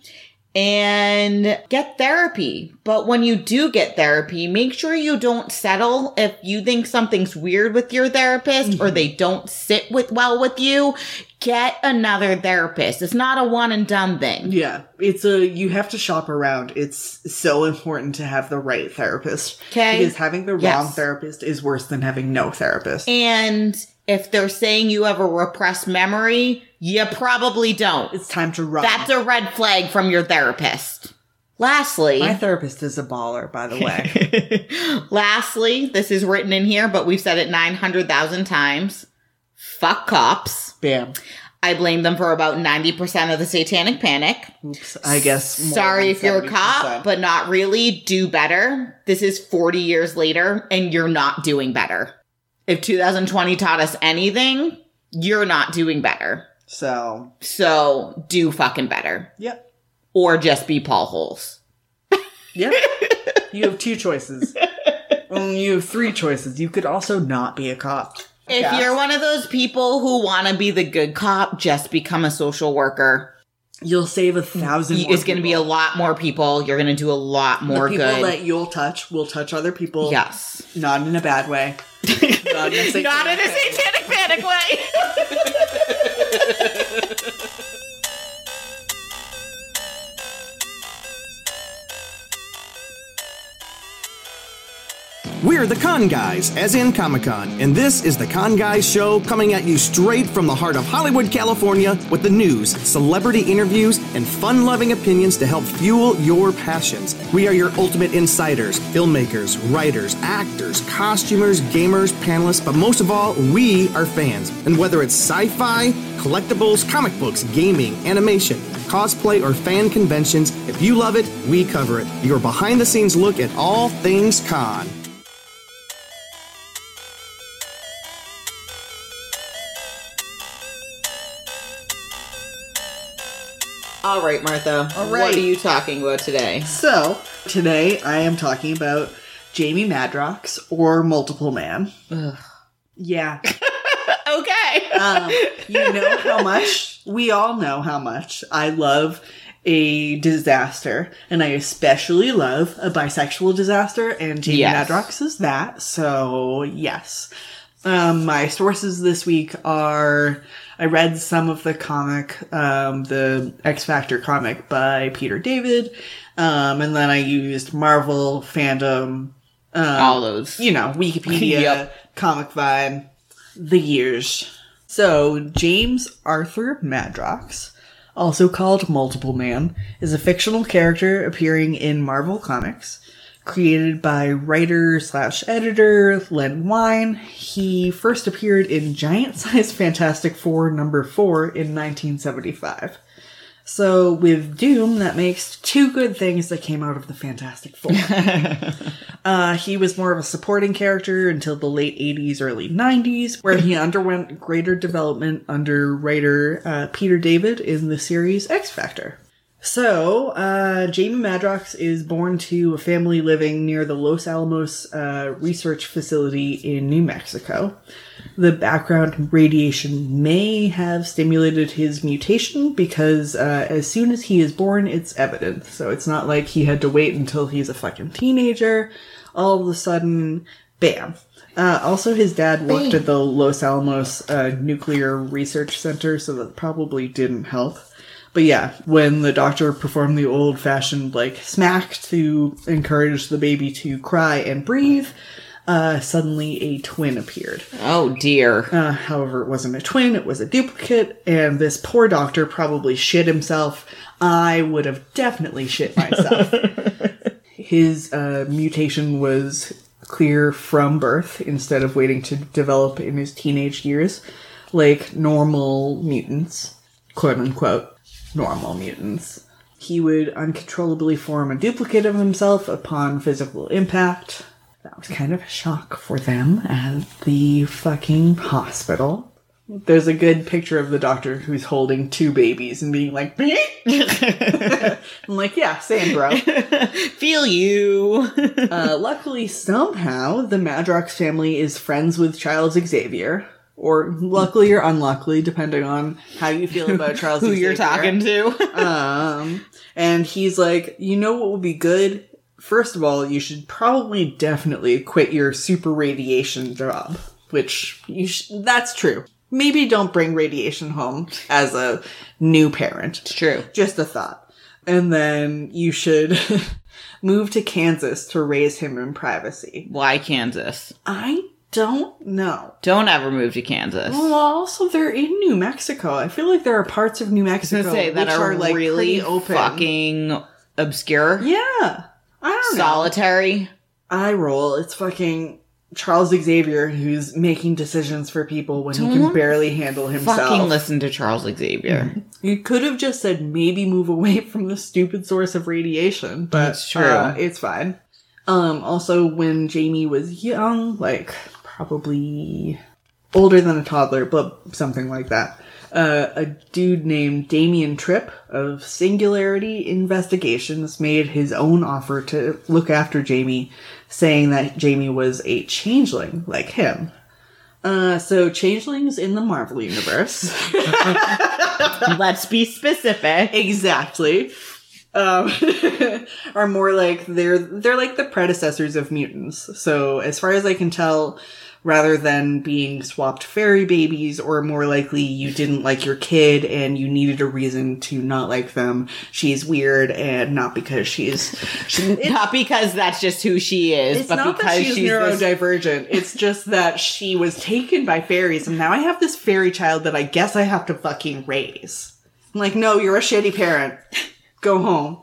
And get therapy. But when you do get therapy, make sure you don't settle if you think something's weird with your therapist or they mm-hmm. don't sit with well with you. Get another therapist. It's not a one and done thing. Yeah, it's a you have to shop around. It's so important to have the right therapist. 'Kay. Because having the Yes. wrong therapist is worse than having no therapist. And if they're saying you have a repressed memory, you probably don't. it's time to run. That's a red flag from your therapist. Lastly, My therapist is a baller, by the way. lastly, this is written in here, but we've said it 900,000 times. Fuck cops. Bam. I blame them for about 90% of the satanic panic. Oops. I guess. more Sorry if you're a cop, but not really. Do better. This is 40 years later and you're not doing better. If 2020 taught us anything, you're not doing better. So, So do fucking better. yep. Or just be Paul Holes. Yep. you have two choices. Um, you have three choices. You could also not be a cop. If you're one of those people who want to be the good cop, just become a social worker. You'll save a thousand. It's going to be a lot more people. You're going to do a lot more the people good. that you'll touch will touch other people. yes. Not in a bad way. Not in a satanic Not in a satanic panic way. We're the Con Guys, as in Comic Con, and this is the Con Guys Show coming at you straight from the heart of Hollywood, California, with the news, celebrity interviews, and fun loving opinions to help fuel your passions. We are your ultimate insiders, filmmakers, writers, actors, costumers, gamers, panelists, but most of all, we are fans. And whether it's sci fi, collectibles, comic books, gaming, animation, cosplay, or fan conventions, if you love it, we cover it. Your behind the scenes look at all things con. All right, Martha. All What are you talking about today? So, today I am talking about Jamie Madrox or Multiple Man. Yeah. Okay. Um, you know how much, we all know how much I love a disaster, and I especially love a bisexual disaster, and Jamie Yes. Madrox is that, so yes. Um, my sources this week are I read some of the comic, um, the X Factor comic by Peter David, um, and then I used Marvel fandom, um, All those. you know, Wikipedia, Yep. Comic Vine, the years. So, James Arthur Madrox, also called Multiple Man, is a fictional character appearing in Marvel Comics. Created by writer slash editor Len Wein, he first appeared in Giant Size Fantastic Four number four in 1975. So with Doom, that makes two good things that came out of the Fantastic Four. uh, he was more of a supporting character until the late 80s, early 90s, where he underwent greater development under writer uh, Peter David in the series X Factor. So, uh, Jamie Madrox is born to a family living near the Los Alamos uh, research facility in New Mexico. The background radiation may have stimulated his mutation because uh, as soon as he is born, it's evident. So it's not like he had to wait until he's a fucking teenager. All of a sudden, bam. Uh, also, his dad worked at the Los Alamos uh, Nuclear Research Center, so that probably didn't help. But yeah, when the doctor performed the old fashioned, like, smack to encourage the baby to cry and breathe, uh, suddenly a twin appeared. Oh dear. Uh, however, it wasn't a twin, it was a duplicate, and this poor doctor probably shit himself. I would have definitely shit myself. His uh, mutation was clear from birth instead of waiting to develop in his teenage years, like normal mutants, quote unquote, normal mutants. He would uncontrollably form a duplicate of himself upon physical impact. That was kind of a shock for them at the fucking hospital. There's a good picture of the doctor who's holding two babies and being like, I'm like, yeah, same, bro. Feel you. Uh, luckily, somehow, the Madrox family is friends with Charles Xavier. Or luckily or unluckily, depending on how you feel about Charles Who you're talking to. Um, And he's like, you know what would be good? First of all, you should probably definitely quit your super radiation job, which you sh- that's true. Maybe don't bring radiation home as a new parent. It's true. Just a thought. And then you should move to Kansas to raise him in privacy. Why Kansas? I don't know. Don't ever move to Kansas. Well, also they're in New Mexico. I feel like there are parts of New Mexico say that which are, are, like really open. fucking obscure, yeah, I don't know. solitary. I roll. It's fucking Charles Xavier who's making decisions for people when he can barely handle himself. Fucking listen to Charles Xavier. You could have just said maybe move away from the stupid source of radiation, but That's true. uh, it's fine. Um, also, when Jamie was young, like probably older than a toddler, but something like that, uh, a dude named Damien Tripp of Singularity Investigations made his own offer to look after Jamie, saying that Jamie was a changeling like him. Uh, so changelings in the Marvel universe. Let's be specific. exactly um are more like they're they're like the predecessors of mutants so as far as i can tell rather than being swapped fairy babies or more likely you didn't like your kid and you needed a reason to not like them she's weird and not because she's she, Not because that's just who she is, it's but not because that she's, she's this- neurodivergent it's just that she was taken by fairies and now i have this fairy child that i guess i have to fucking raise I'm like, no, you're a shitty parent. Go home.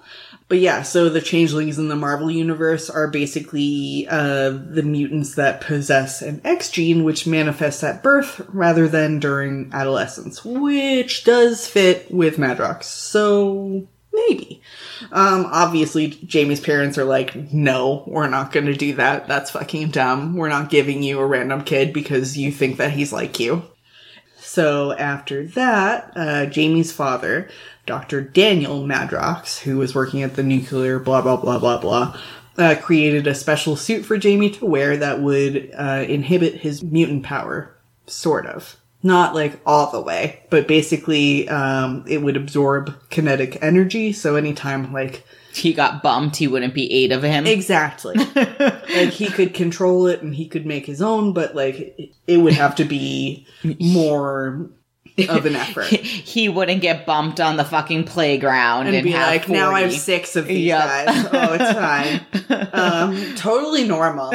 But yeah, so the changelings in the Marvel universe are basically uh, the mutants that possess an X gene, which manifests at birth rather than during adolescence, which does fit with Madrox. So maybe. Um, obviously, Jamie's parents are like, no, we're not going to do that. That's fucking dumb. We're not giving you a random kid because you think that he's like you. So after that, uh, Jamie's father, Dr. Daniel Madrox, who was working at the nuclear blah blah blah blah blah, uh, created a special suit for Jamie to wear that would uh, inhibit his mutant power, sort of. Not like all the way, but basically, um, it would absorb kinetic energy. So anytime, like he got bumped, he wouldn't be eight of him. exactly, like he could control it and he could make his own, but like it- would have to be more of an effort. he wouldn't get bumped on the fucking playground and, and be have like, now I have six of these Yep. guys. Oh, it's fine. Um, totally normal.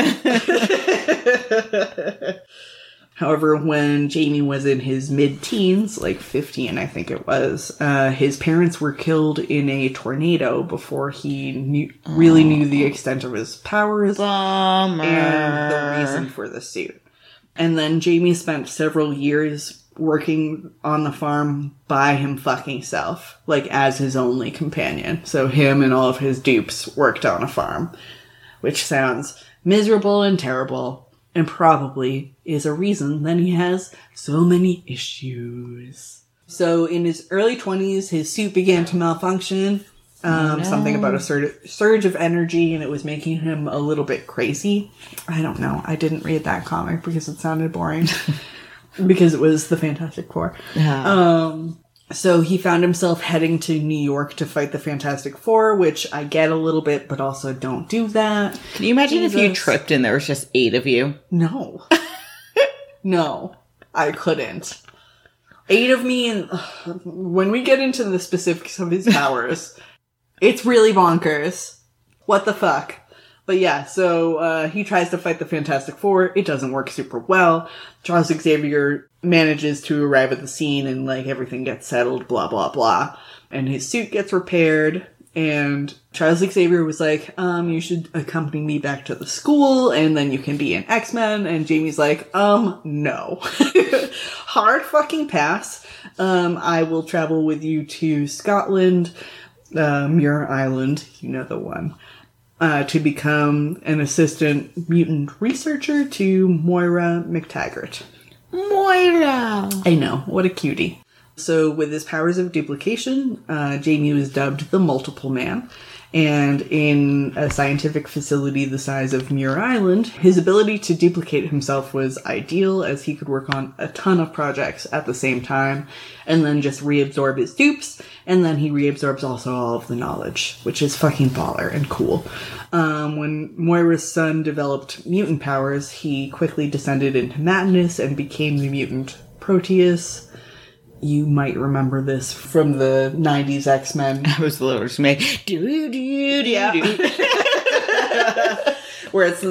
However, when Jamie was in his mid teens, like 15, I think it was, uh, his parents were killed in a tornado before he knew, really knew the extent of his powers Bummer. and the reason for the suit. And then Jamie spent several years working on the farm by him fucking self, like as his only companion. So him and all of his dupes worked on a farm, which sounds miserable and terrible, and probably is a reason that he has so many issues. So in his early 20s, his suit began to malfunction. Um, Something about a sur- surge of energy, and it was making him a little bit crazy. I don't know. I didn't read that comic because it sounded boring. because it was the Fantastic Four. Um, so he found himself heading to New York to fight the Fantastic Four, which I get a little bit, but also don't do that. Can you imagine if you tripped and there was just eight of you? No. no, I couldn't. Eight of me, and ugh, when we get into the specifics of his powers, it's really bonkers. What the fuck? But yeah, so uh, he tries to fight the Fantastic Four. It doesn't work super well. Charles Xavier manages to arrive at the scene and like everything gets settled, blah blah blah. And his suit gets repaired. And Charles Xavier was like, um, you should accompany me back to the school and then you can be an X-Men. And Jamie's like, um, no. Hard fucking pass. Um, I will travel with you to Scotland, uh, Muir Island, you know the one, uh, to become an assistant mutant researcher to Moira MacTaggert. Moira. I know, what a cutie. So, with his powers of duplication, uh, Jamie was dubbed the Multiple Man. And in a scientific facility the size of Muir Island, his ability to duplicate himself was ideal as he could work on a ton of projects at the same time and then just reabsorb his dupes. And then he reabsorbs also all of the knowledge, which is fucking baller and cool. Um, when Moira's son developed mutant powers, he quickly descended into madness and became the mutant Proteus. You might remember this from the 90s X Men. I was literally just made do do do Yeah. do. where it's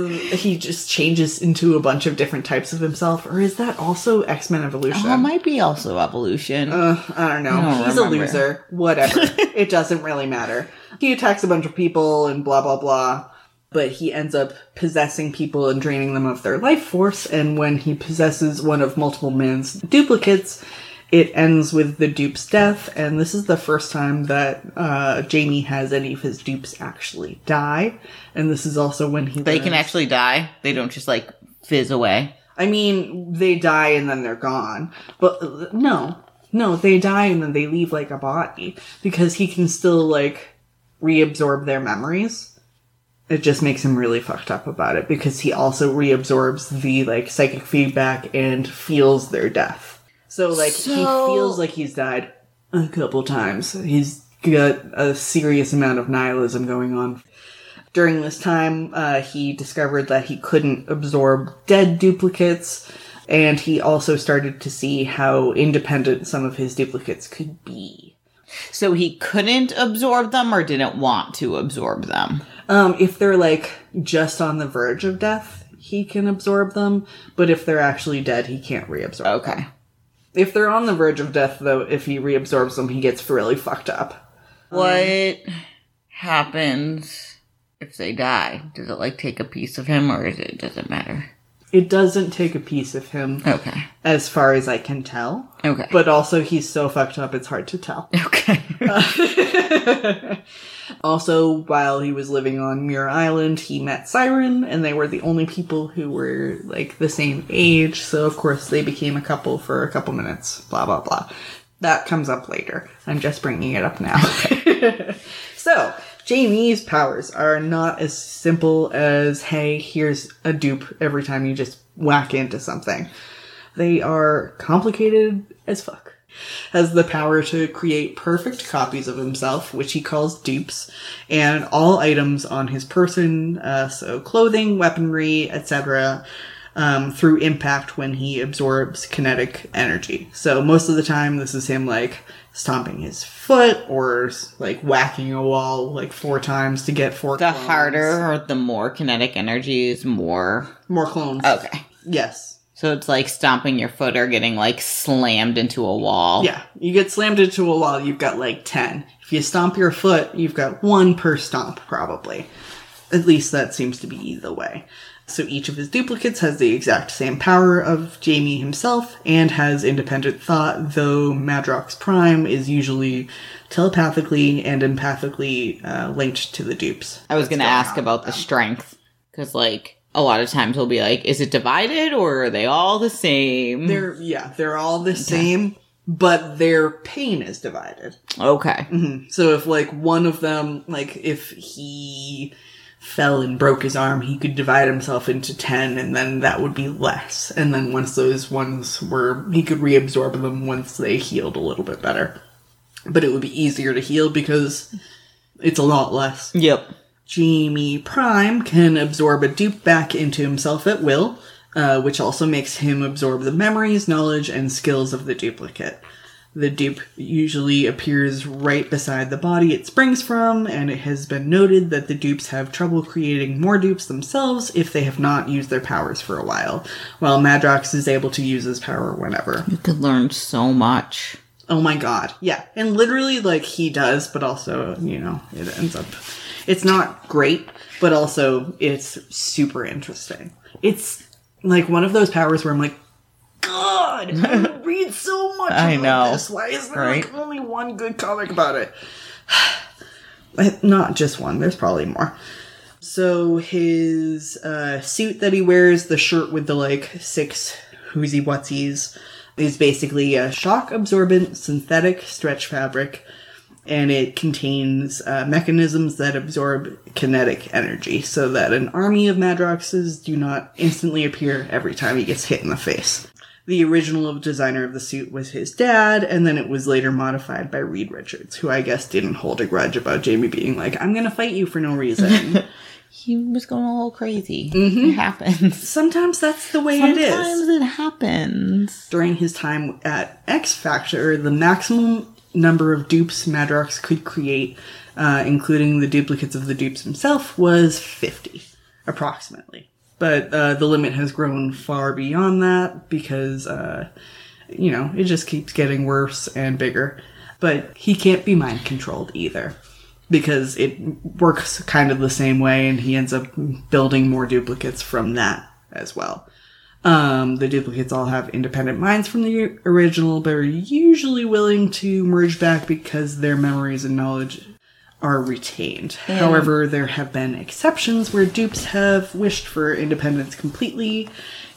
he just changes into a bunch of different types of himself, or is that also X Men Evolution? Oh, it might be also evolution. Uh, I don't know. I don't He's remember. a loser. Whatever. it doesn't really matter. He attacks a bunch of people and blah blah blah. But he ends up possessing people and draining them of their life force. And when he possesses one of multiple man's duplicates, it ends with the dupe's death. And this is the first time that uh, Jamie has any of his dupes actually die. And this is also when he they can actually die. They don't just like fizz away. I mean, they die and then they're gone. But uh, no, no, they die and then they leave like a body because he can still like reabsorb their memories. It just makes him really fucked up about it because he also reabsorbs the like psychic feedback and feels their death. So like he feels like he's died a couple times. He's got a serious amount of nihilism going on during this time, uh, he discovered that he couldn't absorb dead duplicates, and he also started to see how independent some of his duplicates could be. So he couldn't absorb them or didn't want to absorb them. Um, if they're like just on the verge of death, he can absorb them, but if they're actually dead, he can't reabsorb. Okay. If they're on the verge of death, though, if he reabsorbs them, he gets really fucked up. What happens if they die? Does it like take a piece of him or is it does it matter? It doesn't take a piece of him, Okay. as far as I can tell. Okay. But also, he's so fucked up, it's hard to tell. okay. Also, while he was living on Muir Island, he met Siren, and they were the only people who were like the same age. So, of course, they became a couple for a couple minutes. Blah blah blah. That comes up later. I'm just bringing it up now. so, Jamie's powers are not as simple as hey, here's a dupe every time you just whack into something. They are complicated as fuck. Has the power to create perfect copies of himself, which he calls dupes, and all items on his person, uh, so clothing, weaponry, etc., um, through impact when he absorbs kinetic energy. So most of the time, this is him like stomping his foot or like whacking a wall like four times to get four. the clones. harder or the more kinetic energy is more. more clones. Okay. Yes. So it's like stomping your foot or getting like slammed into a wall. Yeah, you get slammed into a wall, you've got like 10. If you stomp your foot, you've got one per stomp, probably. At least that seems to be the way. So each of his duplicates has the exact same power of Jamie himself and has independent thought, though Madrox Prime is usually telepathically and empathically uh, linked to the dupes. I was going to ask about with the strength because, like, a lot of times we'll be like, is it divided or are they all the same? They're, yeah, they're all the same, but their pain is divided. okay. Mm-hmm. So if like one of them, like if he fell and broke his arm, he could divide himself into 10 and then that would be less. And then once those ones were, he could reabsorb them once they healed a little bit better. But it would be easier to heal because it's a lot less. Yep. Jamie Prime can absorb a dupe back into himself at will, uh, which also makes him absorb the memories, knowledge, and skills of the duplicate. The dupe usually appears right beside the body it springs from, and it has been noted that the dupes have trouble creating more dupes themselves if they have not used their powers for a while, while Madrox is able to use his power whenever. You could learn so much. Oh my god. Yeah. And literally, like, he does, but also, you know, it ends up. It's not great, but also it's super interesting. It's like one of those powers where I'm like, God, I read so much I about know, this. Why is there right? like only one good comic about it? But not just one, there's probably more. So his uh, suit that he wears, the shirt with the like six whoozy whatsies, is basically a shock absorbent synthetic stretch fabric and it contains uh, mechanisms that absorb kinetic energy so that an army of Madroxes do not instantly appear every time he gets hit in the face. The original designer of the suit was his dad, and then it was later modified by Reed Richards, who I guess didn't hold a grudge about Jamie being like, I'm gonna fight you for no reason. He was going a little crazy. It happens. Sometimes that's the way it is. Sometimes it happens. during his time at X Factor, the maximum number of dupes Madrox could create, uh, including the duplicates of the dupes himself, was 50, approximately. But uh, the limit has grown far beyond that because, uh, you know, it just keeps getting worse and bigger. But he can't be mind controlled either because it works kind of the same way and he ends up building more duplicates from that as well. Um, the duplicates all have independent minds from the original, but are usually willing to merge back because their memories and knowledge are retained. However, there have been exceptions where dupes have wished for independence completely,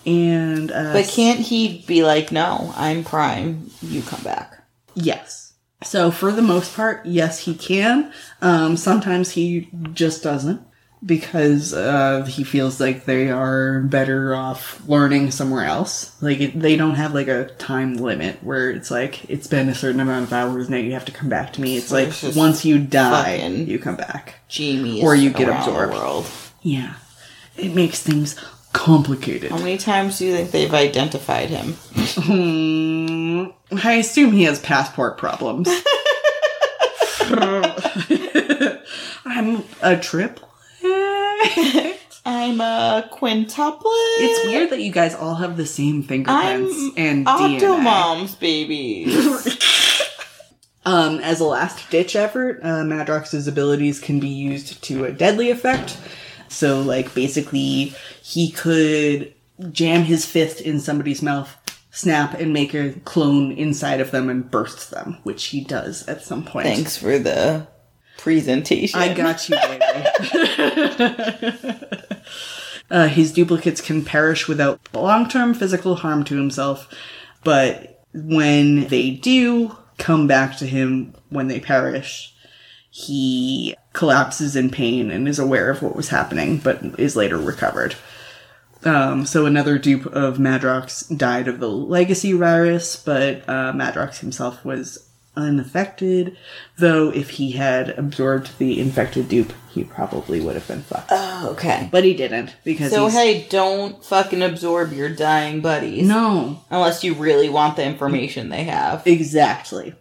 and uh, But can't he be like, no, I'm Prime, you come back? Yes. So for the most part, yes, he can. Um, sometimes he just doesn't because uh, he feels like they are better off learning somewhere else. Like it, they don't have like a time limit where it's like it's been a certain amount of hours now you have to come back to me. It's like it's once you die, you come back. Jamie Or you get absorbed. world. Yeah, it makes things complicated. How many times do you think they've identified him? Hmm, I assume he has passport problems. I'm a triplet. I'm a quintuplet. It's weird that you guys all have the same fingerprints I'm and Octo DNA. moms, babies. Um, as a last ditch effort, uh, Madrox's abilities can be used to a deadly effect. So, like, basically, he could jam his fist in somebody's mouth, snap, and make a clone inside of them and burst them, which he does at some point. Thanks for the presentation. I got you, baby. uh, his duplicates can perish without long term physical harm to himself, but when they do come back to him when they perish, he collapses in pain and is aware of what was happening, but is later recovered. Um, so another dupe of Madrox died of the legacy virus, but uh, Madrox himself was unaffected. Though if he had absorbed the infected dupe, he probably would have been fucked. Oh, okay. But he didn't because So he's hey, don't fucking absorb your dying buddies. no, Unless you really want the information they have. exactly.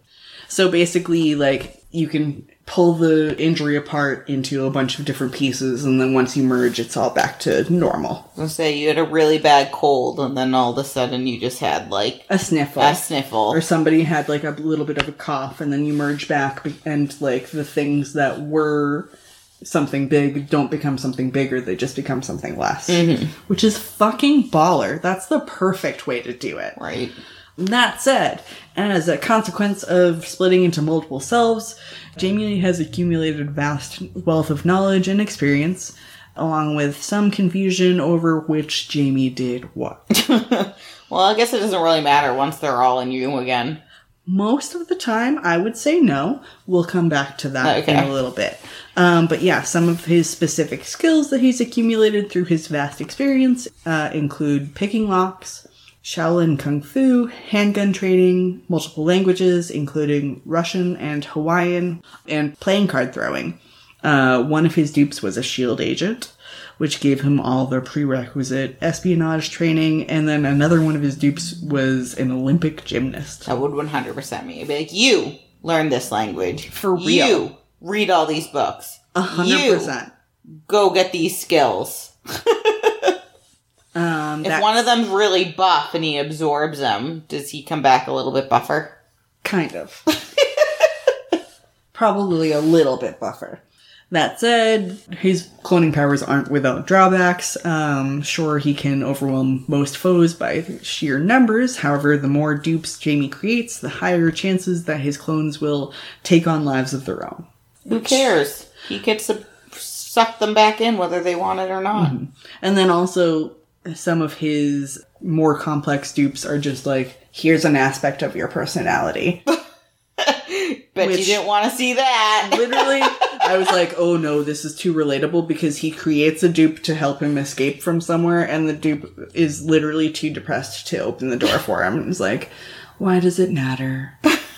So basically, like you can pull the injury apart into a bunch of different pieces, and then once you merge, it's all back to normal. So say you had a really bad cold and then all of a sudden you just had like A sniffle. a sniffle. or somebody had like a little bit of a cough and then you merge back and like the things that were something big don't become something bigger they just become something less mm-hmm. which is fucking baller that's the perfect way to do it Right. That said as a consequence of splitting into multiple selves jamie has accumulated vast wealth of knowledge and experience along with some confusion over which jamie did what Well, I guess it doesn't really matter once they're all in you again. Most of the time, I would say no. We'll come back to that in a little bit. Um, but yeah, some of his specific skills that he's accumulated through his vast experience uh, include picking locks, Shaolin Kung Fu, handgun training, multiple languages, including Russian and Hawaiian, and playing card throwing. Uh, one of his dupes was a shield agent, which gave him all the prerequisite espionage training, and then another one of his dupes was an Olympic gymnast. That would 100% me. I'd be like, you learn this language. For real. You read all these books. A hundred You percent. go get these skills. Um, If one of them's really buff and he absorbs them, does he come back a little bit buffer? kind of, probably a little bit buffer. That said, his cloning powers aren't without drawbacks. Um, sure, he can overwhelm most foes by sheer numbers. However, the more dupes Jamie creates, the higher chances that his clones will take on lives of their own. Who cares? He gets to suck them back in whether they want it or not. And then also, some of his more complex dupes are just like here's an aspect of your personality. Bet Which- you didn't want to see that. Literally, I was like, oh no, this is too relatable because he creates a dupe to help him escape from somewhere, and the dupe is literally too depressed to open the door for him. It's like, why does it matter?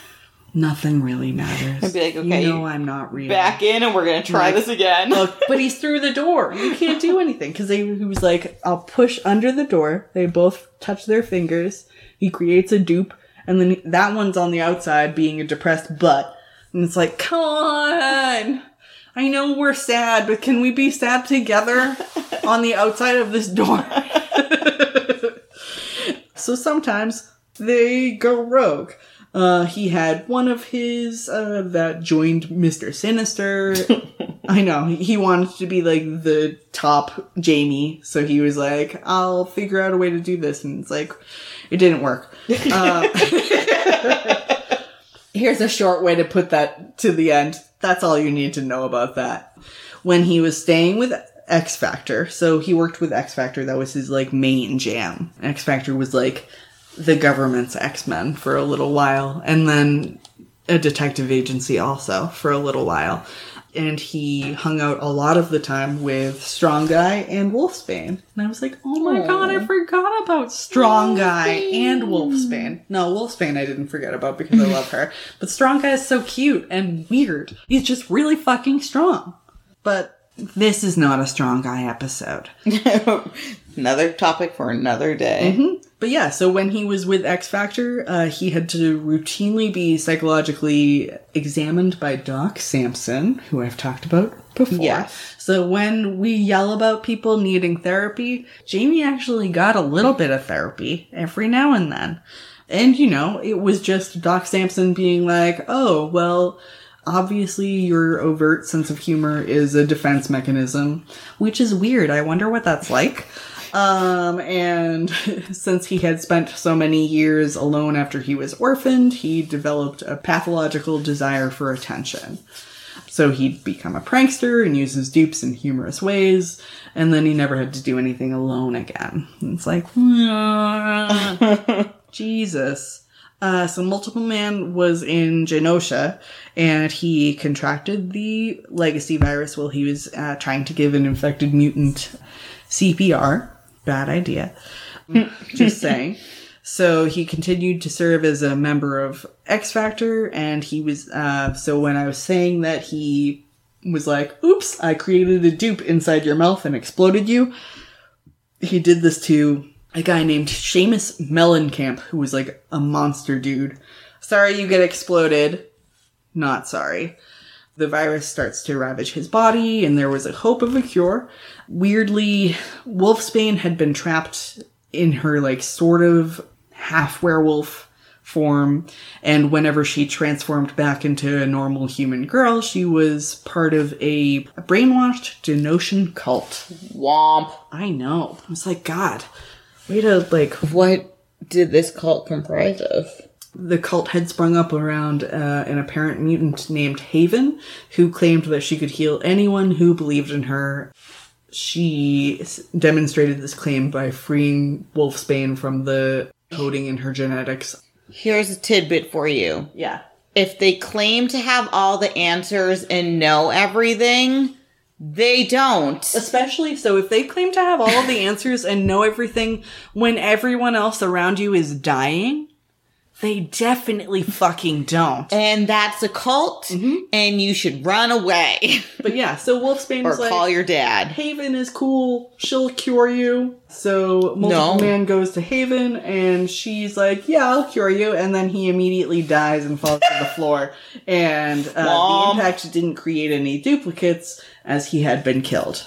Nothing really matters. I'd be like, okay, you know I'm not real. Back in, and we're gonna try Like, this again. Look, but he's through the door. You can't do anything because he was like, "I'll push under the door." They both touch their fingers. He creates a dupe, and then that one's on the outside, being a depressed butt. And it's like, come on. I know we're sad, but can we be sad together on the outside of this door? so sometimes they go rogue. Uh, he had one of his uh, that joined Mr. Sinister. I know he- he wanted to be like the top Jamie, so he was like, "I'll figure out a way to do this," and it's like, it didn't work. Uh, here's a short way to put that to the end. That's all you need to know about that. When he was staying with X Factor, so he worked with X Factor. That was his like main jam. X Factor was like the government's X Men for a little while, and then a detective agency also for a little while. And he hung out a lot of the time with Strong Guy and Wolfsbane. And I was like, oh my god, I forgot about Strong Guy and Wolfsbane. No, Wolfsbane I didn't forget about because I love her. But Strong Guy is so cute and weird. He's just really fucking strong. But this is not a Strong Guy episode. another topic for another day. But yeah, so when he was with X Factor, uh, he had to routinely be psychologically examined by Doc Sampson, who I've talked about before. Yes. So when we yell about people needing therapy, Jamie actually got a little bit of therapy every now and then. And you know, it was just Doc Sampson being like, oh, well, obviously your overt sense of humor is a defense mechanism, which is weird. I wonder what that's like. Um, and since he had spent so many years alone after he was orphaned, he developed a pathological desire for attention. So he'd become a prankster and use his dupes in humorous ways, and then he never had to do anything alone again. And it's like, Jesus. Uh, so Multiple Man was in Genosha, and he contracted the legacy virus while he was uh, trying to give an infected mutant CPR. Bad idea. Just saying. So he continued to serve as a member of X Factor, and he was. Uh, so when I was saying that he was like, "Oops, I created a dupe inside your mouth and exploded you," he did this to a guy named Seamus Mellencamp, who was like a monster dude. Sorry, you get exploded. Not sorry. The virus starts to ravage his body, and there was a hope of a cure. Weirdly, Wolfsbane had been trapped in her, like, sort of half werewolf form, and whenever she transformed back into a normal human girl, she was part of a brainwashed Genoshan cult. Womp. I know. I was like, God, way to, like, What did this cult comprise of? The cult had sprung up around uh, an apparent mutant named Haven, who claimed that she could heal anyone who believed in her. She s- demonstrated this claim by freeing Wolfsbane from the coding in her genetics. Here's a tidbit for you. Yeah. If they claim to have all the answers and know everything, they don't. Especially so if they claim to have all the answers and know everything when everyone else around you is dying, they definitely fucking don't. And that's a cult, and you should run away But yeah, so Wolfsbane or like, call your dad. Haven is cool. She'll cure you. So Multiple No. Man goes to Haven and she's like, "Yeah, I'll cure you." And then he immediately dies and falls to the floor. And uh, the impact didn't create any duplicates as he had been killed.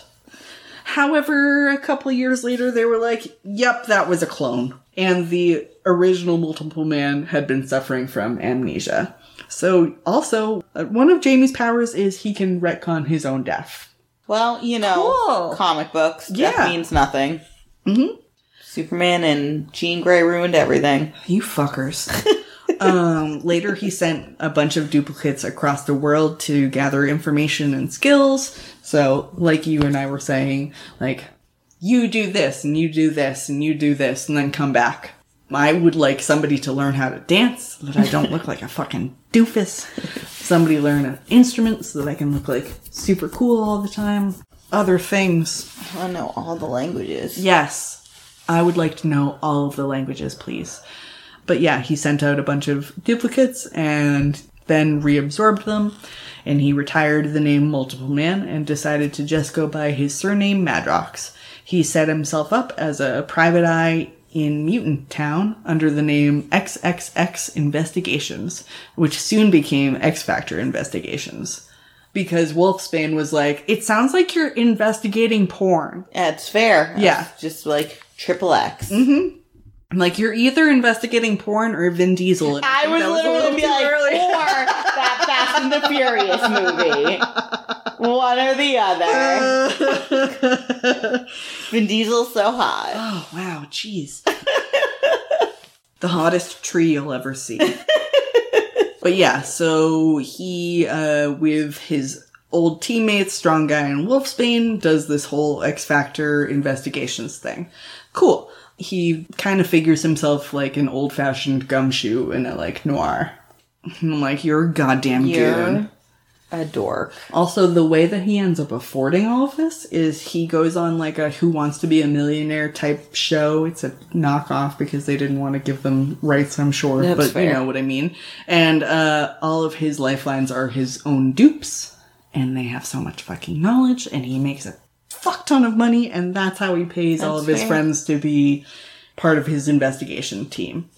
However, a couple of years later, they were like, "Yep, that was a clone." And the original Multiple Man had been suffering from amnesia. So, also, uh, one of Jamie's powers is he can retcon his own death. Well, you know, Cool. comic books. Yeah. That means nothing. Mm-hmm. Superman and Jean Grey ruined everything. You fuckers. um, later, he sent a bunch of duplicates across the world to gather information and skills. So, like you and I were saying, like, you do this and you do this and you do this and then come back. I would like somebody to learn how to dance so that I don't look like a fucking doofus. Somebody learn an instrument so that I can look like super cool all the time. Other things. I know all the languages. Yes, I would like to know all of the languages, please. But yeah, he sent out a bunch of duplicates and then reabsorbed them, and he retired the name Multiple Man and decided to just go by his surname Madrox. He set himself up as a private eye in Mutant Town under the name XXX Investigations, which soon became X Factor Investigations. Because Wolfsbane was like, it sounds like you're investigating porn. Yeah, it's fair. Yeah. Just like triple X. Mm-hmm. I'm like, you're either investigating porn or Vin Diesel. I think was literally be like, early. or that Fast and the Furious movie. One or the other. Vin Diesel's so hot. Oh wow, jeez. the hottest tree you'll ever see. but yeah, so he uh with his old teammates, Strong Guy and Wolfsbane, does this whole X Factor investigations thing. Cool. He kind of figures himself like an old fashioned gumshoe in a like noir. I'm like, you're a goddamn goon. You're a dork. Also, the way that he ends up affording all of this is he goes on like a Who Wants to Be a Millionaire type show. It's a knockoff because they didn't want to give them rights, I'm sure, That's but you know what I mean. And uh, all of his lifelines are his own dupes, and they have so much fucking knowledge, and he makes a fuck ton of money, and that's how he pays all of his fair. friends to be part of his investigation team.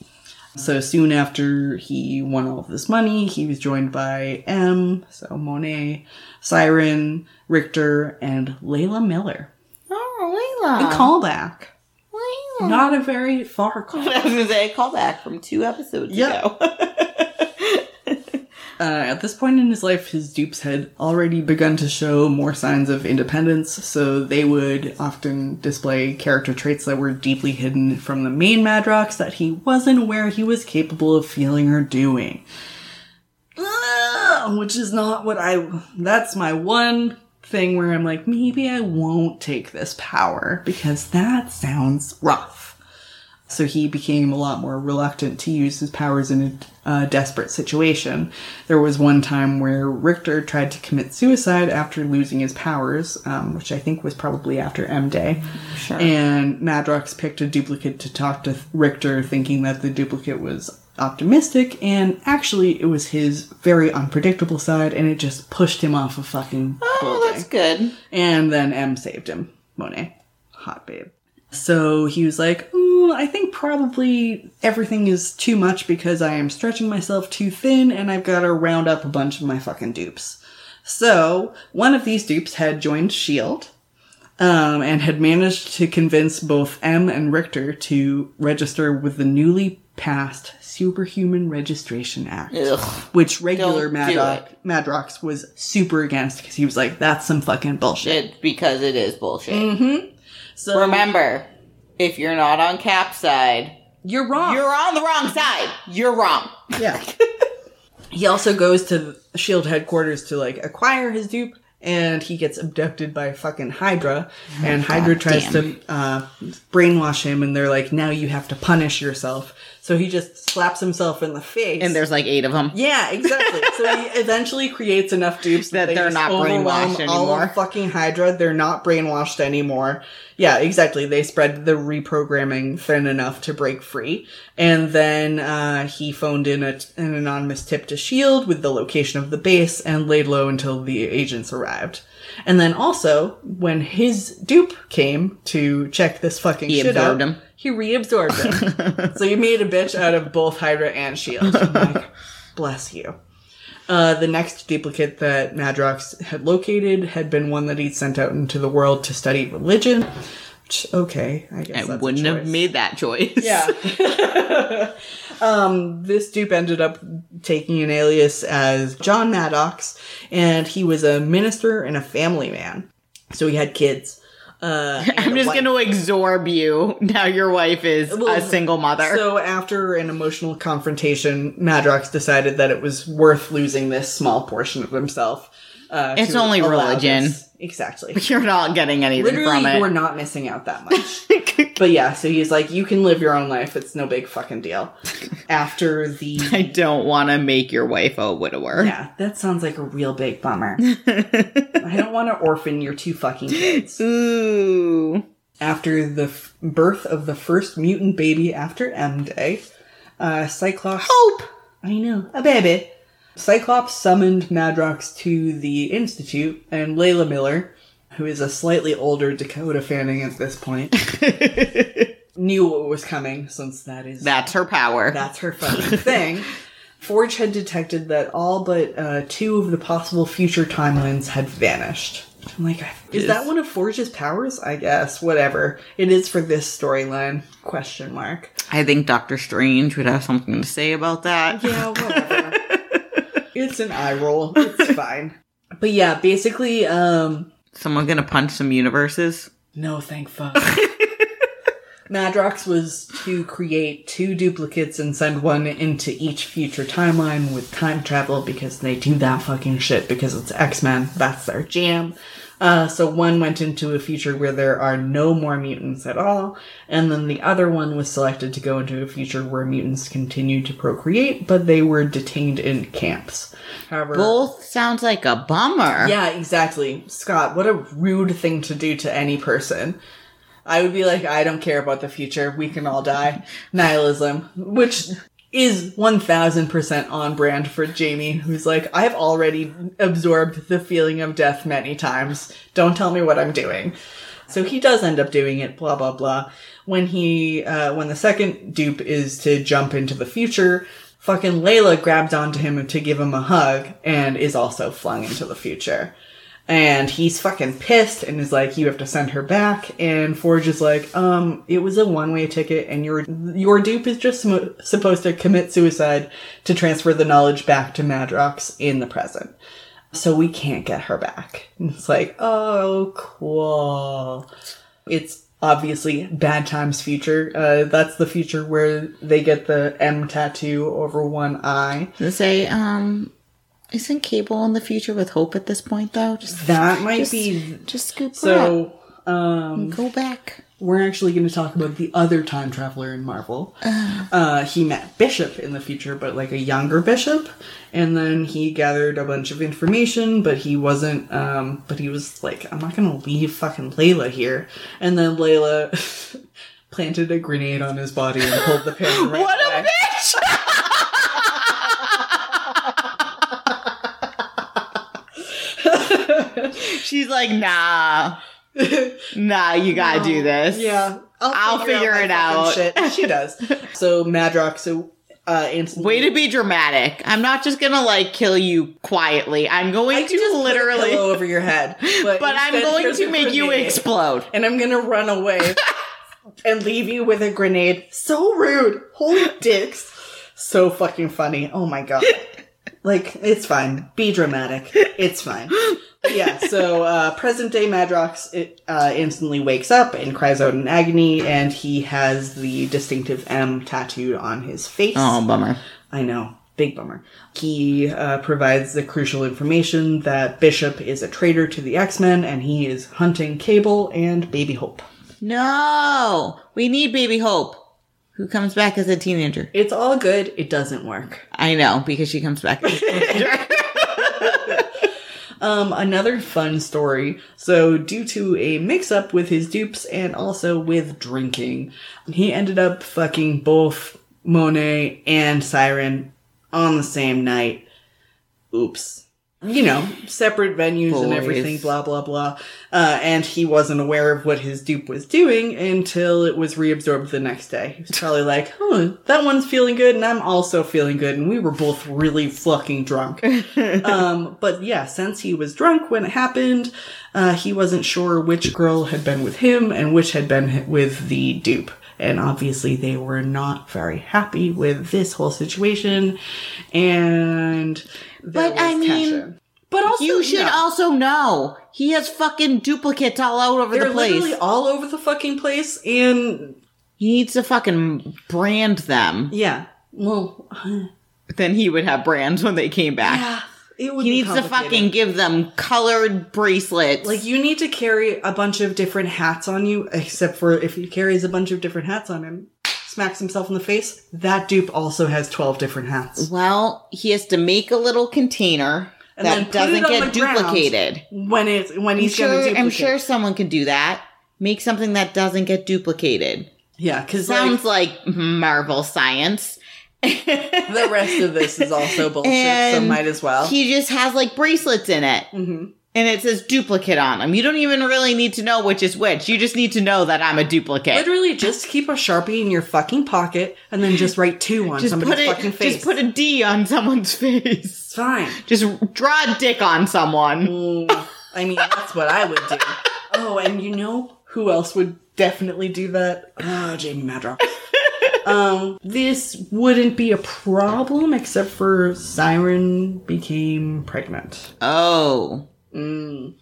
So soon after he won all of this money, he was joined by M, so Monet, Siren, Richter, and Layla Miller. Oh, Layla. A callback. Layla. Not a very far call. I was gonna say a callback from two episodes Yeah. ago. Uh, at this point in his life, his dupes had already begun to show more signs of independence, so they would often display character traits that were deeply hidden from the main Madrox that he wasn't aware he was capable of feeling or doing. Which is not what I. That's my one thing where I'm like, maybe I won't take this power because that sounds rough. So he became a lot more reluctant to use his powers in a uh, desperate situation. There was one time where Richter tried to commit suicide after losing his powers, um, which I think was probably after M Day. Sure. And Madrox picked a duplicate to talk to Richter, thinking that the duplicate was optimistic, and actually it was his very unpredictable side, and it just pushed him off a fucking oh, that's good. And then M saved him. Monet. Hot babe. So he was like, "Ooh, I think probably everything is too much because I am stretching myself too thin and I've got to round up a bunch of my fucking dupes. So one of these dupes had joined S.H.I.E.L.D. Um, and had managed to convince both M and Richter to register with the newly passed Superhuman Registration Act Ugh. which regular Madrox, Madrox was super against because he was like, "That's some fucking bullshit." It, because it is bullshit. Mm-hmm. So Remember, if you're not on Cap's side, you're wrong. you're on the wrong side. You're wrong. yeah. he also goes to Shield headquarters to like acquire his dupe, and he gets abducted by fucking Hydra, and Hydra tries to uh, brainwash him, and they're like, "Now you have to punish yourself." So he just slaps himself in the face, And there's like eight of them. Yeah, exactly. so he eventually creates enough dupes that, That they they're not brainwashed anymore. of fucking Hydra, they're not brainwashed anymore. Yeah, exactly. They spread the reprogramming thin enough to break free, and then uh, he phoned in a, an anonymous tip to Shield with the location of the base and laid low until the agents arrived. And then also, when his dupe came to check this fucking He shit out, absorbed him. He reabsorbed it. so you made a bitch out of both Hydra and Shield. I'm like, bless you. Uh, the next duplicate that Madrox had located had been one that he'd sent out into the world to study religion. Which, okay, I guess I wouldn't have made that choice. Yeah. um, this dupe ended up taking an alias as John Maddox, and he was a minister and a family man. So he had kids. Uh, I'm just going to absorb you. Now your wife is Well, a single mother. So after an emotional confrontation, Madrox decided that it was worth losing this small portion of himself. Uh, It's only religion. this. Exactly. You're not getting anything Literally, from you are not missing out that much. but yeah, so he's like, you can live your own life. It's no big fucking deal. After the I don't want to make your wife a widower. yeah, that sounds like a real big bummer. I don't want to orphan your two fucking kids. Ooh. After the f- birth of the first mutant baby after M Day, uh, Cyclops. Hope. I know, a baby. Cyclops summoned Madrox to the Institute, and Layla Miller, who is a slightly older Dakota Fanning at this point, knew what was coming, since that is That's her power. that's her fucking thing. Forge had detected that all but uh, two of the possible future timelines had vanished. I'm like, is that one of Forge's powers? I guess. Whatever. It is for this storyline. Question mark. I think Doctor Strange would have something to say about that. Yeah, whatever. it's an eye roll. It's fine. But yeah, basically, um, Someone gonna punch some universes? no thank fuck. Madrox was to create two duplicates and send one into each future timeline with time travel because they do that fucking shit because it's X-Men. That's their jam. Uh, so one went into a future where there are no more mutants at all, and then the other one was selected to go into a future where mutants continue to procreate, but they were detained in camps. However, Both sounds like a bummer. yeah, exactly. Scott, what a rude thing to do to any person. I would be like, I don't care about the future. We can all die. Nihilism, which is 1000% on brand for Jamie, who's like, I've already absorbed the feeling of death many times. Don't tell me what I'm doing. So he does end up doing it, blah, blah, blah. When he, uh, when the second dupe is to jump into the future, fucking Layla grabs onto him to give him a hug and is also flung into the future. And he's fucking pissed and is like, you have to send her back. And Forge is like, um, it was a one-way ticket and your, your dupe is just sm- supposed to commit suicide to transfer the knowledge back to Madrox in the present. So we can't get her back. And it's like, oh, cool. It's obviously bad times future. Uh, that's the future where they get the M tattoo over one eye. To say, um, isn't Cable in the future with Hope at this point though? Just That might just, be just scoop so. Um. Go back. we're actually going to talk about the other time traveler in Marvel. Uh, he met Bishop in the future, but like a younger Bishop, and then he gathered a bunch of information, but he wasn't. Um, but he was like, "I'm not going to leave fucking Layla here," and then Layla planted a grenade on his body and pulled the pin. Right What a away. bitch! She's like, nah, nah, you gotta do this. Yeah, I'll figure my it out. Shit. She does. So Madrox, so uh, instantly. Way to be dramatic. I'm not just gonna like kill you quietly. I'm going to just put literally, pillow over your head, but, but I'm going to make you explode. and I'm gonna run away and leave you with a grenade. So rude. Holy dicks. So fucking funny. Oh my god. Like, it's fine. Be dramatic. It's fine. Yeah, so uh, present day Madrox it, uh, instantly wakes up and cries out in agony, and he has the distinctive M tattooed on his face. Oh, bummer. I know. Big bummer. He uh, provides the crucial information that Bishop is a traitor to the X Men and he is hunting Cable and Baby Hope. No, we need Baby Hope, who comes back as a teenager. It's all good. It doesn't work. I know because she comes back. As a teenager. Um, another fun story. So, due to a mix up with his dupes and also with drinking, he ended up fucking both Monet and Siren on the same night. Oops. You know, separate venues and everything, blah, blah, blah. Uh, and he wasn't aware of what his dupe was doing until it was reabsorbed the next day. He was probably like, huh, that one's feeling good and I'm also feeling good. And we were both really fucking drunk. um, but yeah, since he was drunk when it happened, uh, he wasn't sure which girl had been with him and which had been with the dupe. And obviously, they were not very happy with this whole situation. And But, I mean, tension. but also you should yeah, also know he has fucking duplicates all over they're the place. literally all over the fucking place. And he needs to fucking brand them. yeah, well, Then he would have brands when they came back. yeah, It would he needs to fucking give them colored bracelets. Like you need to carry a bunch of different hats on you, except for if he carries a bunch of different hats on him, smacks himself in the face. That dupe also has twelve different hats. well, he has to make a little container And that doesn't get duplicated. When it's when I'm he's sure. I'm sure someone can do that. Make something that doesn't get duplicated. Yeah, because Sounds like mm-hmm, Marvel science. The rest of this is also bullshit, so might as well. He just has like bracelets in it. Mhm. And it says duplicate on them. You don't even really need to know which is which. You just need to know that I'm a duplicate. Literally, just keep a sharpie in your fucking pocket and then just write two on just somebody's it. fucking face. Just put a D on someone's face. it's fine. Just draw a dick on someone. Mm, I mean, that's what I would do. Oh, and you know who else would definitely do that? Ah, Jamie Madrox. Um, this wouldn't be a problem except for Siren became pregnant. Oh. Mm.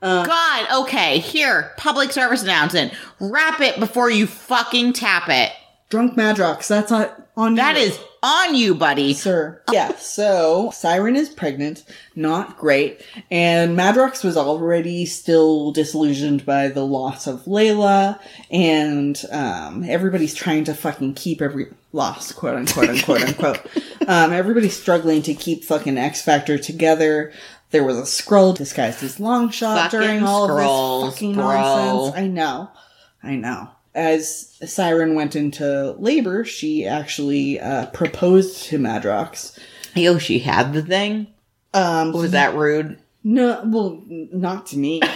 God, okay, here, public service announcement. Wrap it before you fucking tap it. Drunk Madrox, that's on, on That you. is on you, buddy. Sir. Yeah, so Siren is pregnant, not great, and Madrox was already still disillusioned by the loss of Layla, and um, everybody's trying to fucking keep every loss, quote unquote, unquote, unquote. Um, everybody's struggling to keep fucking X Factor together. There was a Skrull disguised as Longshot during all Skrulls, of this fucking bro. nonsense. I know. I know. As Siren went into labor, she actually uh, proposed to Madrox. Yo, she had the thing? Um, Was that rude? no, well, not to me.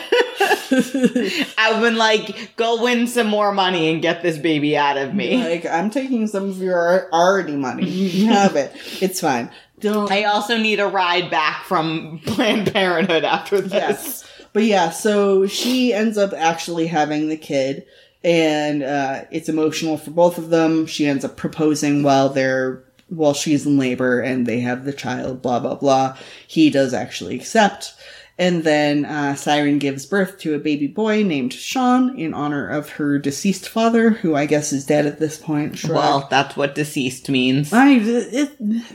I've been like, go win some more money and get this baby out of me. like, I'm taking some of your already money. You have it. It's fine. Don't. I also need a ride back from Planned Parenthood after this. Yes. But yeah, so she ends up actually having the kid, and uh, it's emotional for both of them. She ends up proposing while they're while she's in labor, and they have the child. Blah blah blah. He does actually accept, and then uh, Siren gives birth to a baby boy named Sean in honor of her deceased father, who I guess is dead at this point. Shrug. Well, that's what deceased means. I,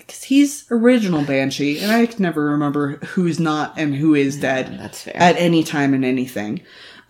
cause he's original Banshee, and I can never remember who's not and who is dead That's fair. at any time and anything.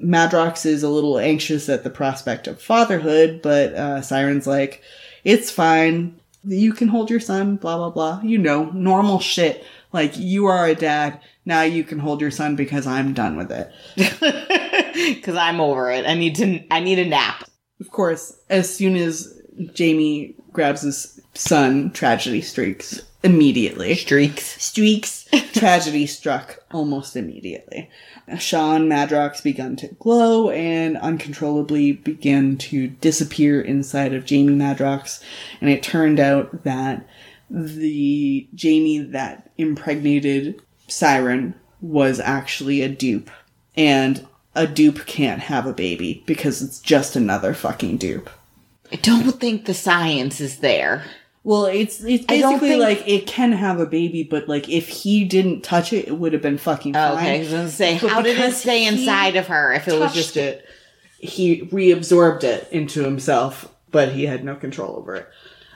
Madrox is a little anxious at the prospect of fatherhood, but uh, Siren's like, it's fine. You can hold your son, blah, blah, blah. You know, normal shit. Like, you are a dad. Now you can hold your son because I'm done with it. Because I'm over it. I need to. I need a nap. Of course, as soon as Jamie grabs his son, tragedy streaks immediately. Streaks. Streaks. Tragedy struck almost immediately. Sean Madrox began to glow and uncontrollably began to disappear inside of Jamie Madrox. And it turned out that the Jamie that impregnated Siren was actually a dupe. And a dupe can't have a baby because it's just another fucking dupe. I don't think the science is there. Well, it's it's basically think- like it can have a baby, but like if he didn't touch it, it would have been fucking fine. Okay, I was gonna say, But how did it stay inside of her if it was just it, he reabsorbed it into himself, but he had no control over it.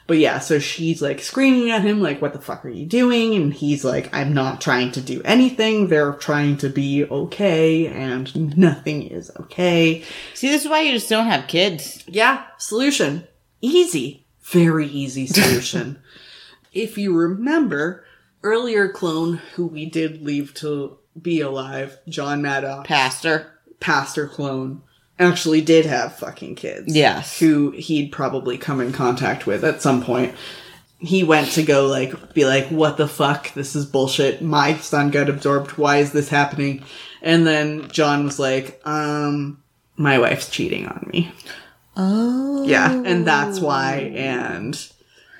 But yeah, so she's like screaming at him, like, "What the fuck are you doing?" And he's like, "I'm not trying to do anything. They're trying to be okay, and nothing is okay." See, this is why you just don't have kids. Yeah, solution. Easy. Very easy solution. if you remember, earlier clone who we did leave to be alive, John Maddox, Pastor. pastor clone, actually did have fucking kids. Yes. Who he'd probably come in contact with at some point. He went to go like be like, what the fuck? This is bullshit. My son got absorbed. Why is this happening? And then John was like, um, my wife's cheating on me. Oh. Yeah, and that's why, and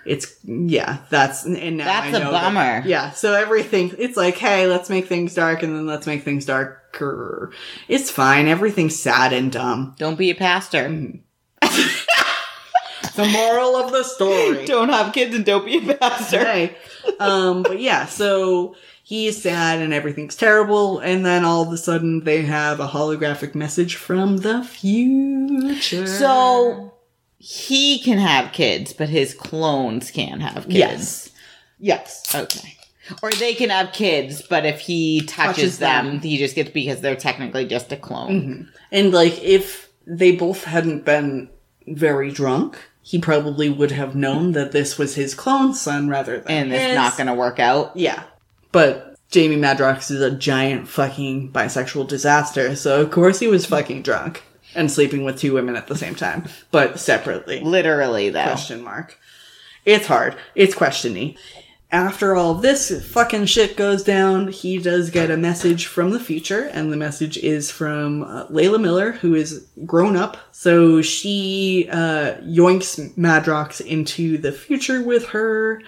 it's yeah, that's and now That's I a know that- bummer. yeah, so everything it's like, hey, let's make things dark, and then let's make things darker. It's fine. Everything's sad and dumb. Don't be a pastor. The moral of the story. Don't have kids and don't be a pastor. Hey, um, but yeah, so he's sad and everything's terrible, and then all of a sudden they have a holographic message from the future. So he can have kids, but his clones can't have kids. yes, yes. Okay. Or they can have kids, but if he touches, Touches them, them. he just gets because they're technically just a clone. Mm-hmm. And like, if they both hadn't been very drunk, he probably would have known that this was his clone son rather than And it's his. not going to work out. Yeah. But Jamie Madrox is a giant fucking bisexual disaster, so of course he was fucking drunk and sleeping with two women at the same time, but separately. Literally, though. Question mark. It's hard. It's questiony. After all this fucking shit goes down, he does get a message from the future, and the message is from uh, Layla Miller, who is grown up. So she uh, yoinks Madrox into the future with her.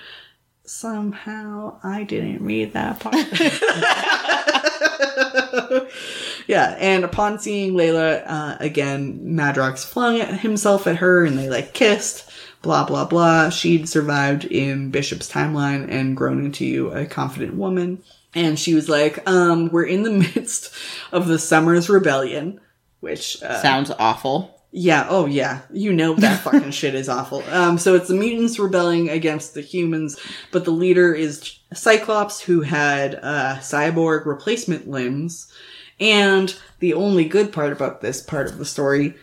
Somehow, I didn't read that part. yeah, and upon seeing Layla uh, again, Madrox flung himself at her, and they like kissed. Blah blah blah. She'd survived in Bishop's timeline and grown into a confident woman. And she was like, um, we're in the midst of the Summers Rebellion, which uh, Sounds awful. Yeah, oh yeah. You know that fucking shit is awful. Um, so it's the mutants rebelling against the humans, but the leader is Cyclops, who had uh, cyborg replacement limbs. And the only good part about this part of the story,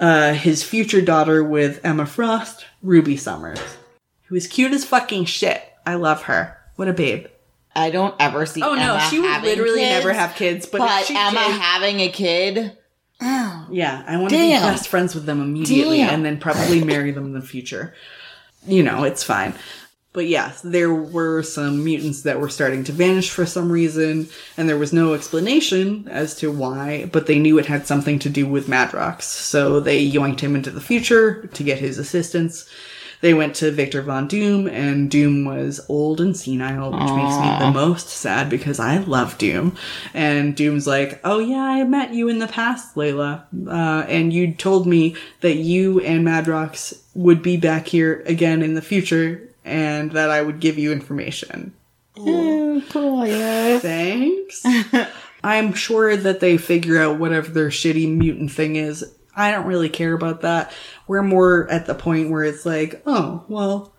uh, his future daughter with Emma Frost, Ruby Summers, who is cute as fucking shit. I love her. What a babe. I don't ever see. Oh no, she would literally kids, never have kids, but, But, Emma did- having a kid. Oh. Yeah, I want to be Damn. best friends with them immediately Damn. and then probably marry them in the future. You know, it's fine. But yeah, there were some mutants that were starting to vanish for some reason, and there was no explanation as to why, but they knew it had something to do with Madrox. So they yoinked him into the future to get his assistance. They went to Victor Von Doom, and Doom was old and senile, which makes me the most sad because I love Doom. And Doom's like, "Oh yeah, I met you in the past, Layla, uh, and you told me that you and Madrox would be back here again in the future, and that I would give you information." cool, yeah. Thanks. I'm sure that they figure out whatever their shitty mutant thing is. I don't really care about that. We're more at the point where it's like, oh, well,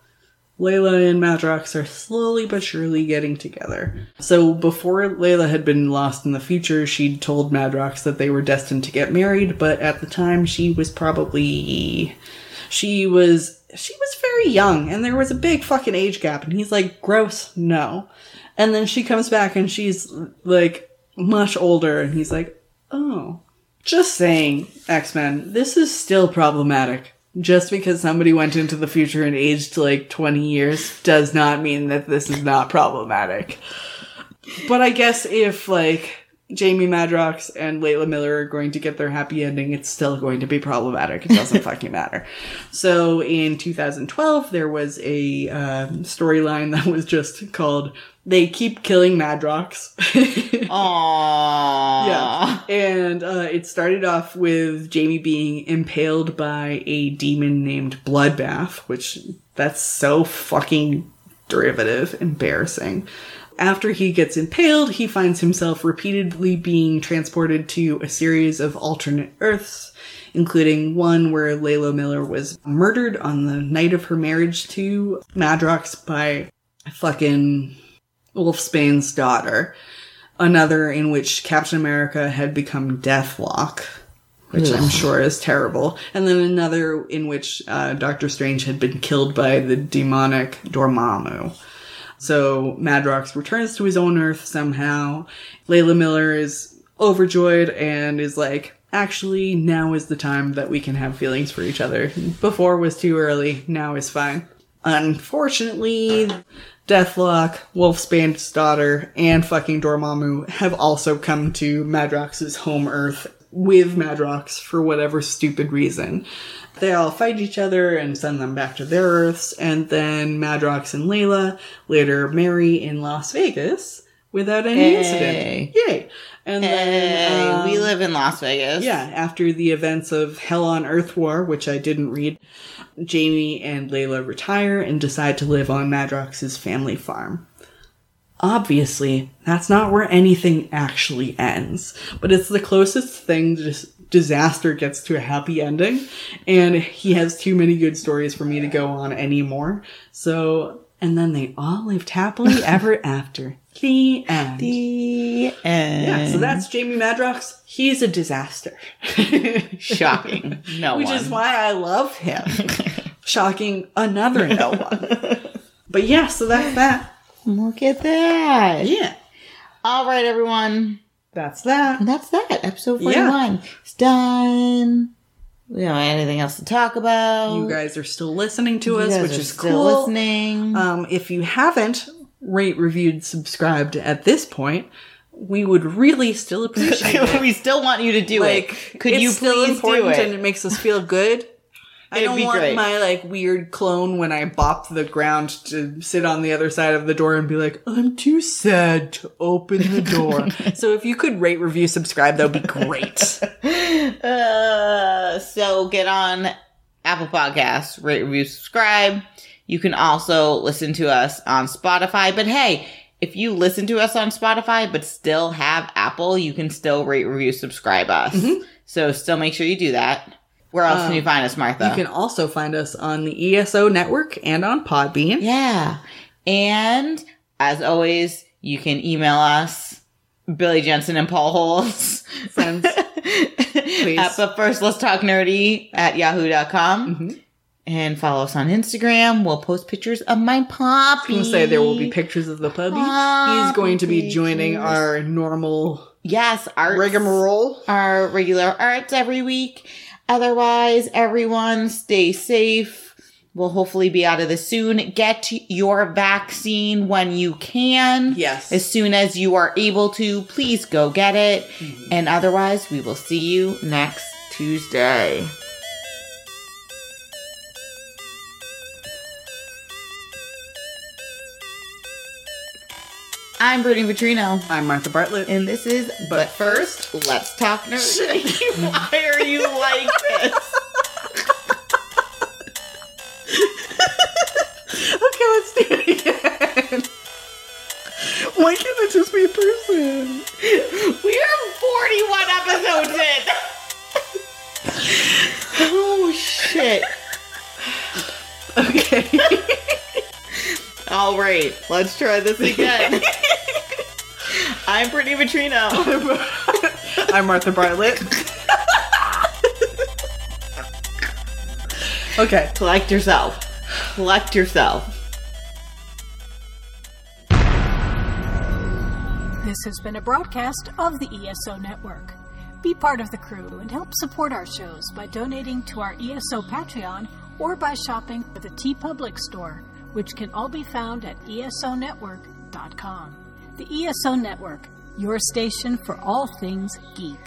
Layla and Madrox are slowly but surely getting together. So before Layla had been lost in the future, she'd told Madrox that they were destined to get married, but at the time she was probably she was she was very young and there was a big fucking age gap and he's like gross no and then she comes back and she's like much older and he's like oh just saying x-men this is still problematic. Just because somebody went into the future and aged like 20 years does not mean that this is not problematic. But i guess if like Jamie Madrox and Layla Miller are going to get their happy ending, it's still going to be problematic. It doesn't fucking matter. So in 2012, there was a um, storyline that was just called "They Keep Killing Madrox." Aww. yeah, and uh, it started off with Jamie being impaled by a demon named Bloodbath, which that's so fucking derivative, embarrassing. After he gets impaled, he finds himself repeatedly being transported to a series of alternate Earths, including one where Layla Miller was murdered on the night of her marriage to Madrox by fucking Wolfsbane's daughter. Another in which Captain America had become Deathlok, which I'm sure is terrible. And then another in which uh, Doctor Strange had been killed by the demonic Dormammu. So Madrox returns to his own Earth somehow. Layla Miller is overjoyed and is like, actually, now is the time that we can have feelings for each other. Before was too early, now is fine. Unfortunately, Deathlok, Wolfsbane's daughter, and fucking Dormammu have also come to Madrox's home Earth with Madrox for whatever stupid reason. They all fight each other and send them back to their Earths, and then Madrox and Layla later marry in Las Vegas without any Hey. incident. Yay! And Hey, then um, we live in Las Vegas. yeah, after the events of Hell on Earth War, which I didn't read, Jamie and Layla retire and decide to live on Madrox's family farm. Obviously, that's not where anything actually ends, but it's the closest thing dis- disaster gets to a happy ending, and he has too many good stories for me to go on anymore. So and then they all lived happily ever after. The end. The end. yeah, so that's Jamie Madrox. He's a disaster. shocking. No one. Which one. is why I love him. Shocking another no one. But yeah, so that's that. Look at that. Yeah. All right, everyone. That's that. And that's that. Episode Yeah. 41. It's done. We don't have anything else to talk about. You guys are still listening to You us, which is still cool. listening. Um, if you haven't rate, reviewed, subscribed at this point, we would really still appreciate it. we still want you to do like, it. Could it's you still please do it? and it makes us feel good. I It'd don't want great. my like weird clone when I bop the ground to sit on the other side of the door and be like, I'm too sad to open the door. so if you could rate, review, subscribe, that would be great. Uh, so get on Apple Podcasts, rate, review, subscribe. You can also listen to us on Spotify. But hey, if you listen to us on Spotify but still have Apple, you can still rate, review, subscribe us. So still make sure you do that. Where else can you find us, Martha? You can also find us on the ESO network and on Podbean. Yeah. And as always, you can email us, Billy Jensen and Paul Holes. Friends, please. At, but first, let's talk nerdy at yahoo.com. Mm-hmm. And follow us on Instagram. We'll post pictures of my puppy. I was say there will be pictures of the puppy. He's going to be joining our normal Yes, art. rigmarole. Our regular arts every week. Otherwise, everyone stay safe. We'll hopefully be out of this soon. Get your vaccine when you can. Yes. As soon as you are able to, please go get it. Mm-hmm. And otherwise, we will see you next Tuesday. I'm Brittany Vitrino. I'm Martha Bartlett. And this is But First, Let's Talk Nerdy. Why are you like this? Okay, let's do it again. Why can't it just be a person? We're 41 episodes in. oh, shit. Okay. All right, let's try this again. I'm Brittany Vitrino. I'm Martha Bartlett. okay. Collect yourself. Collect yourself. This has been a broadcast of the ESO Network. Be part of the crew and help support our shows by donating to our ESO Patreon or by shopping at the TeePublic store, which can all be found at esonetwork.com. The ESO Network, your station for all things geek.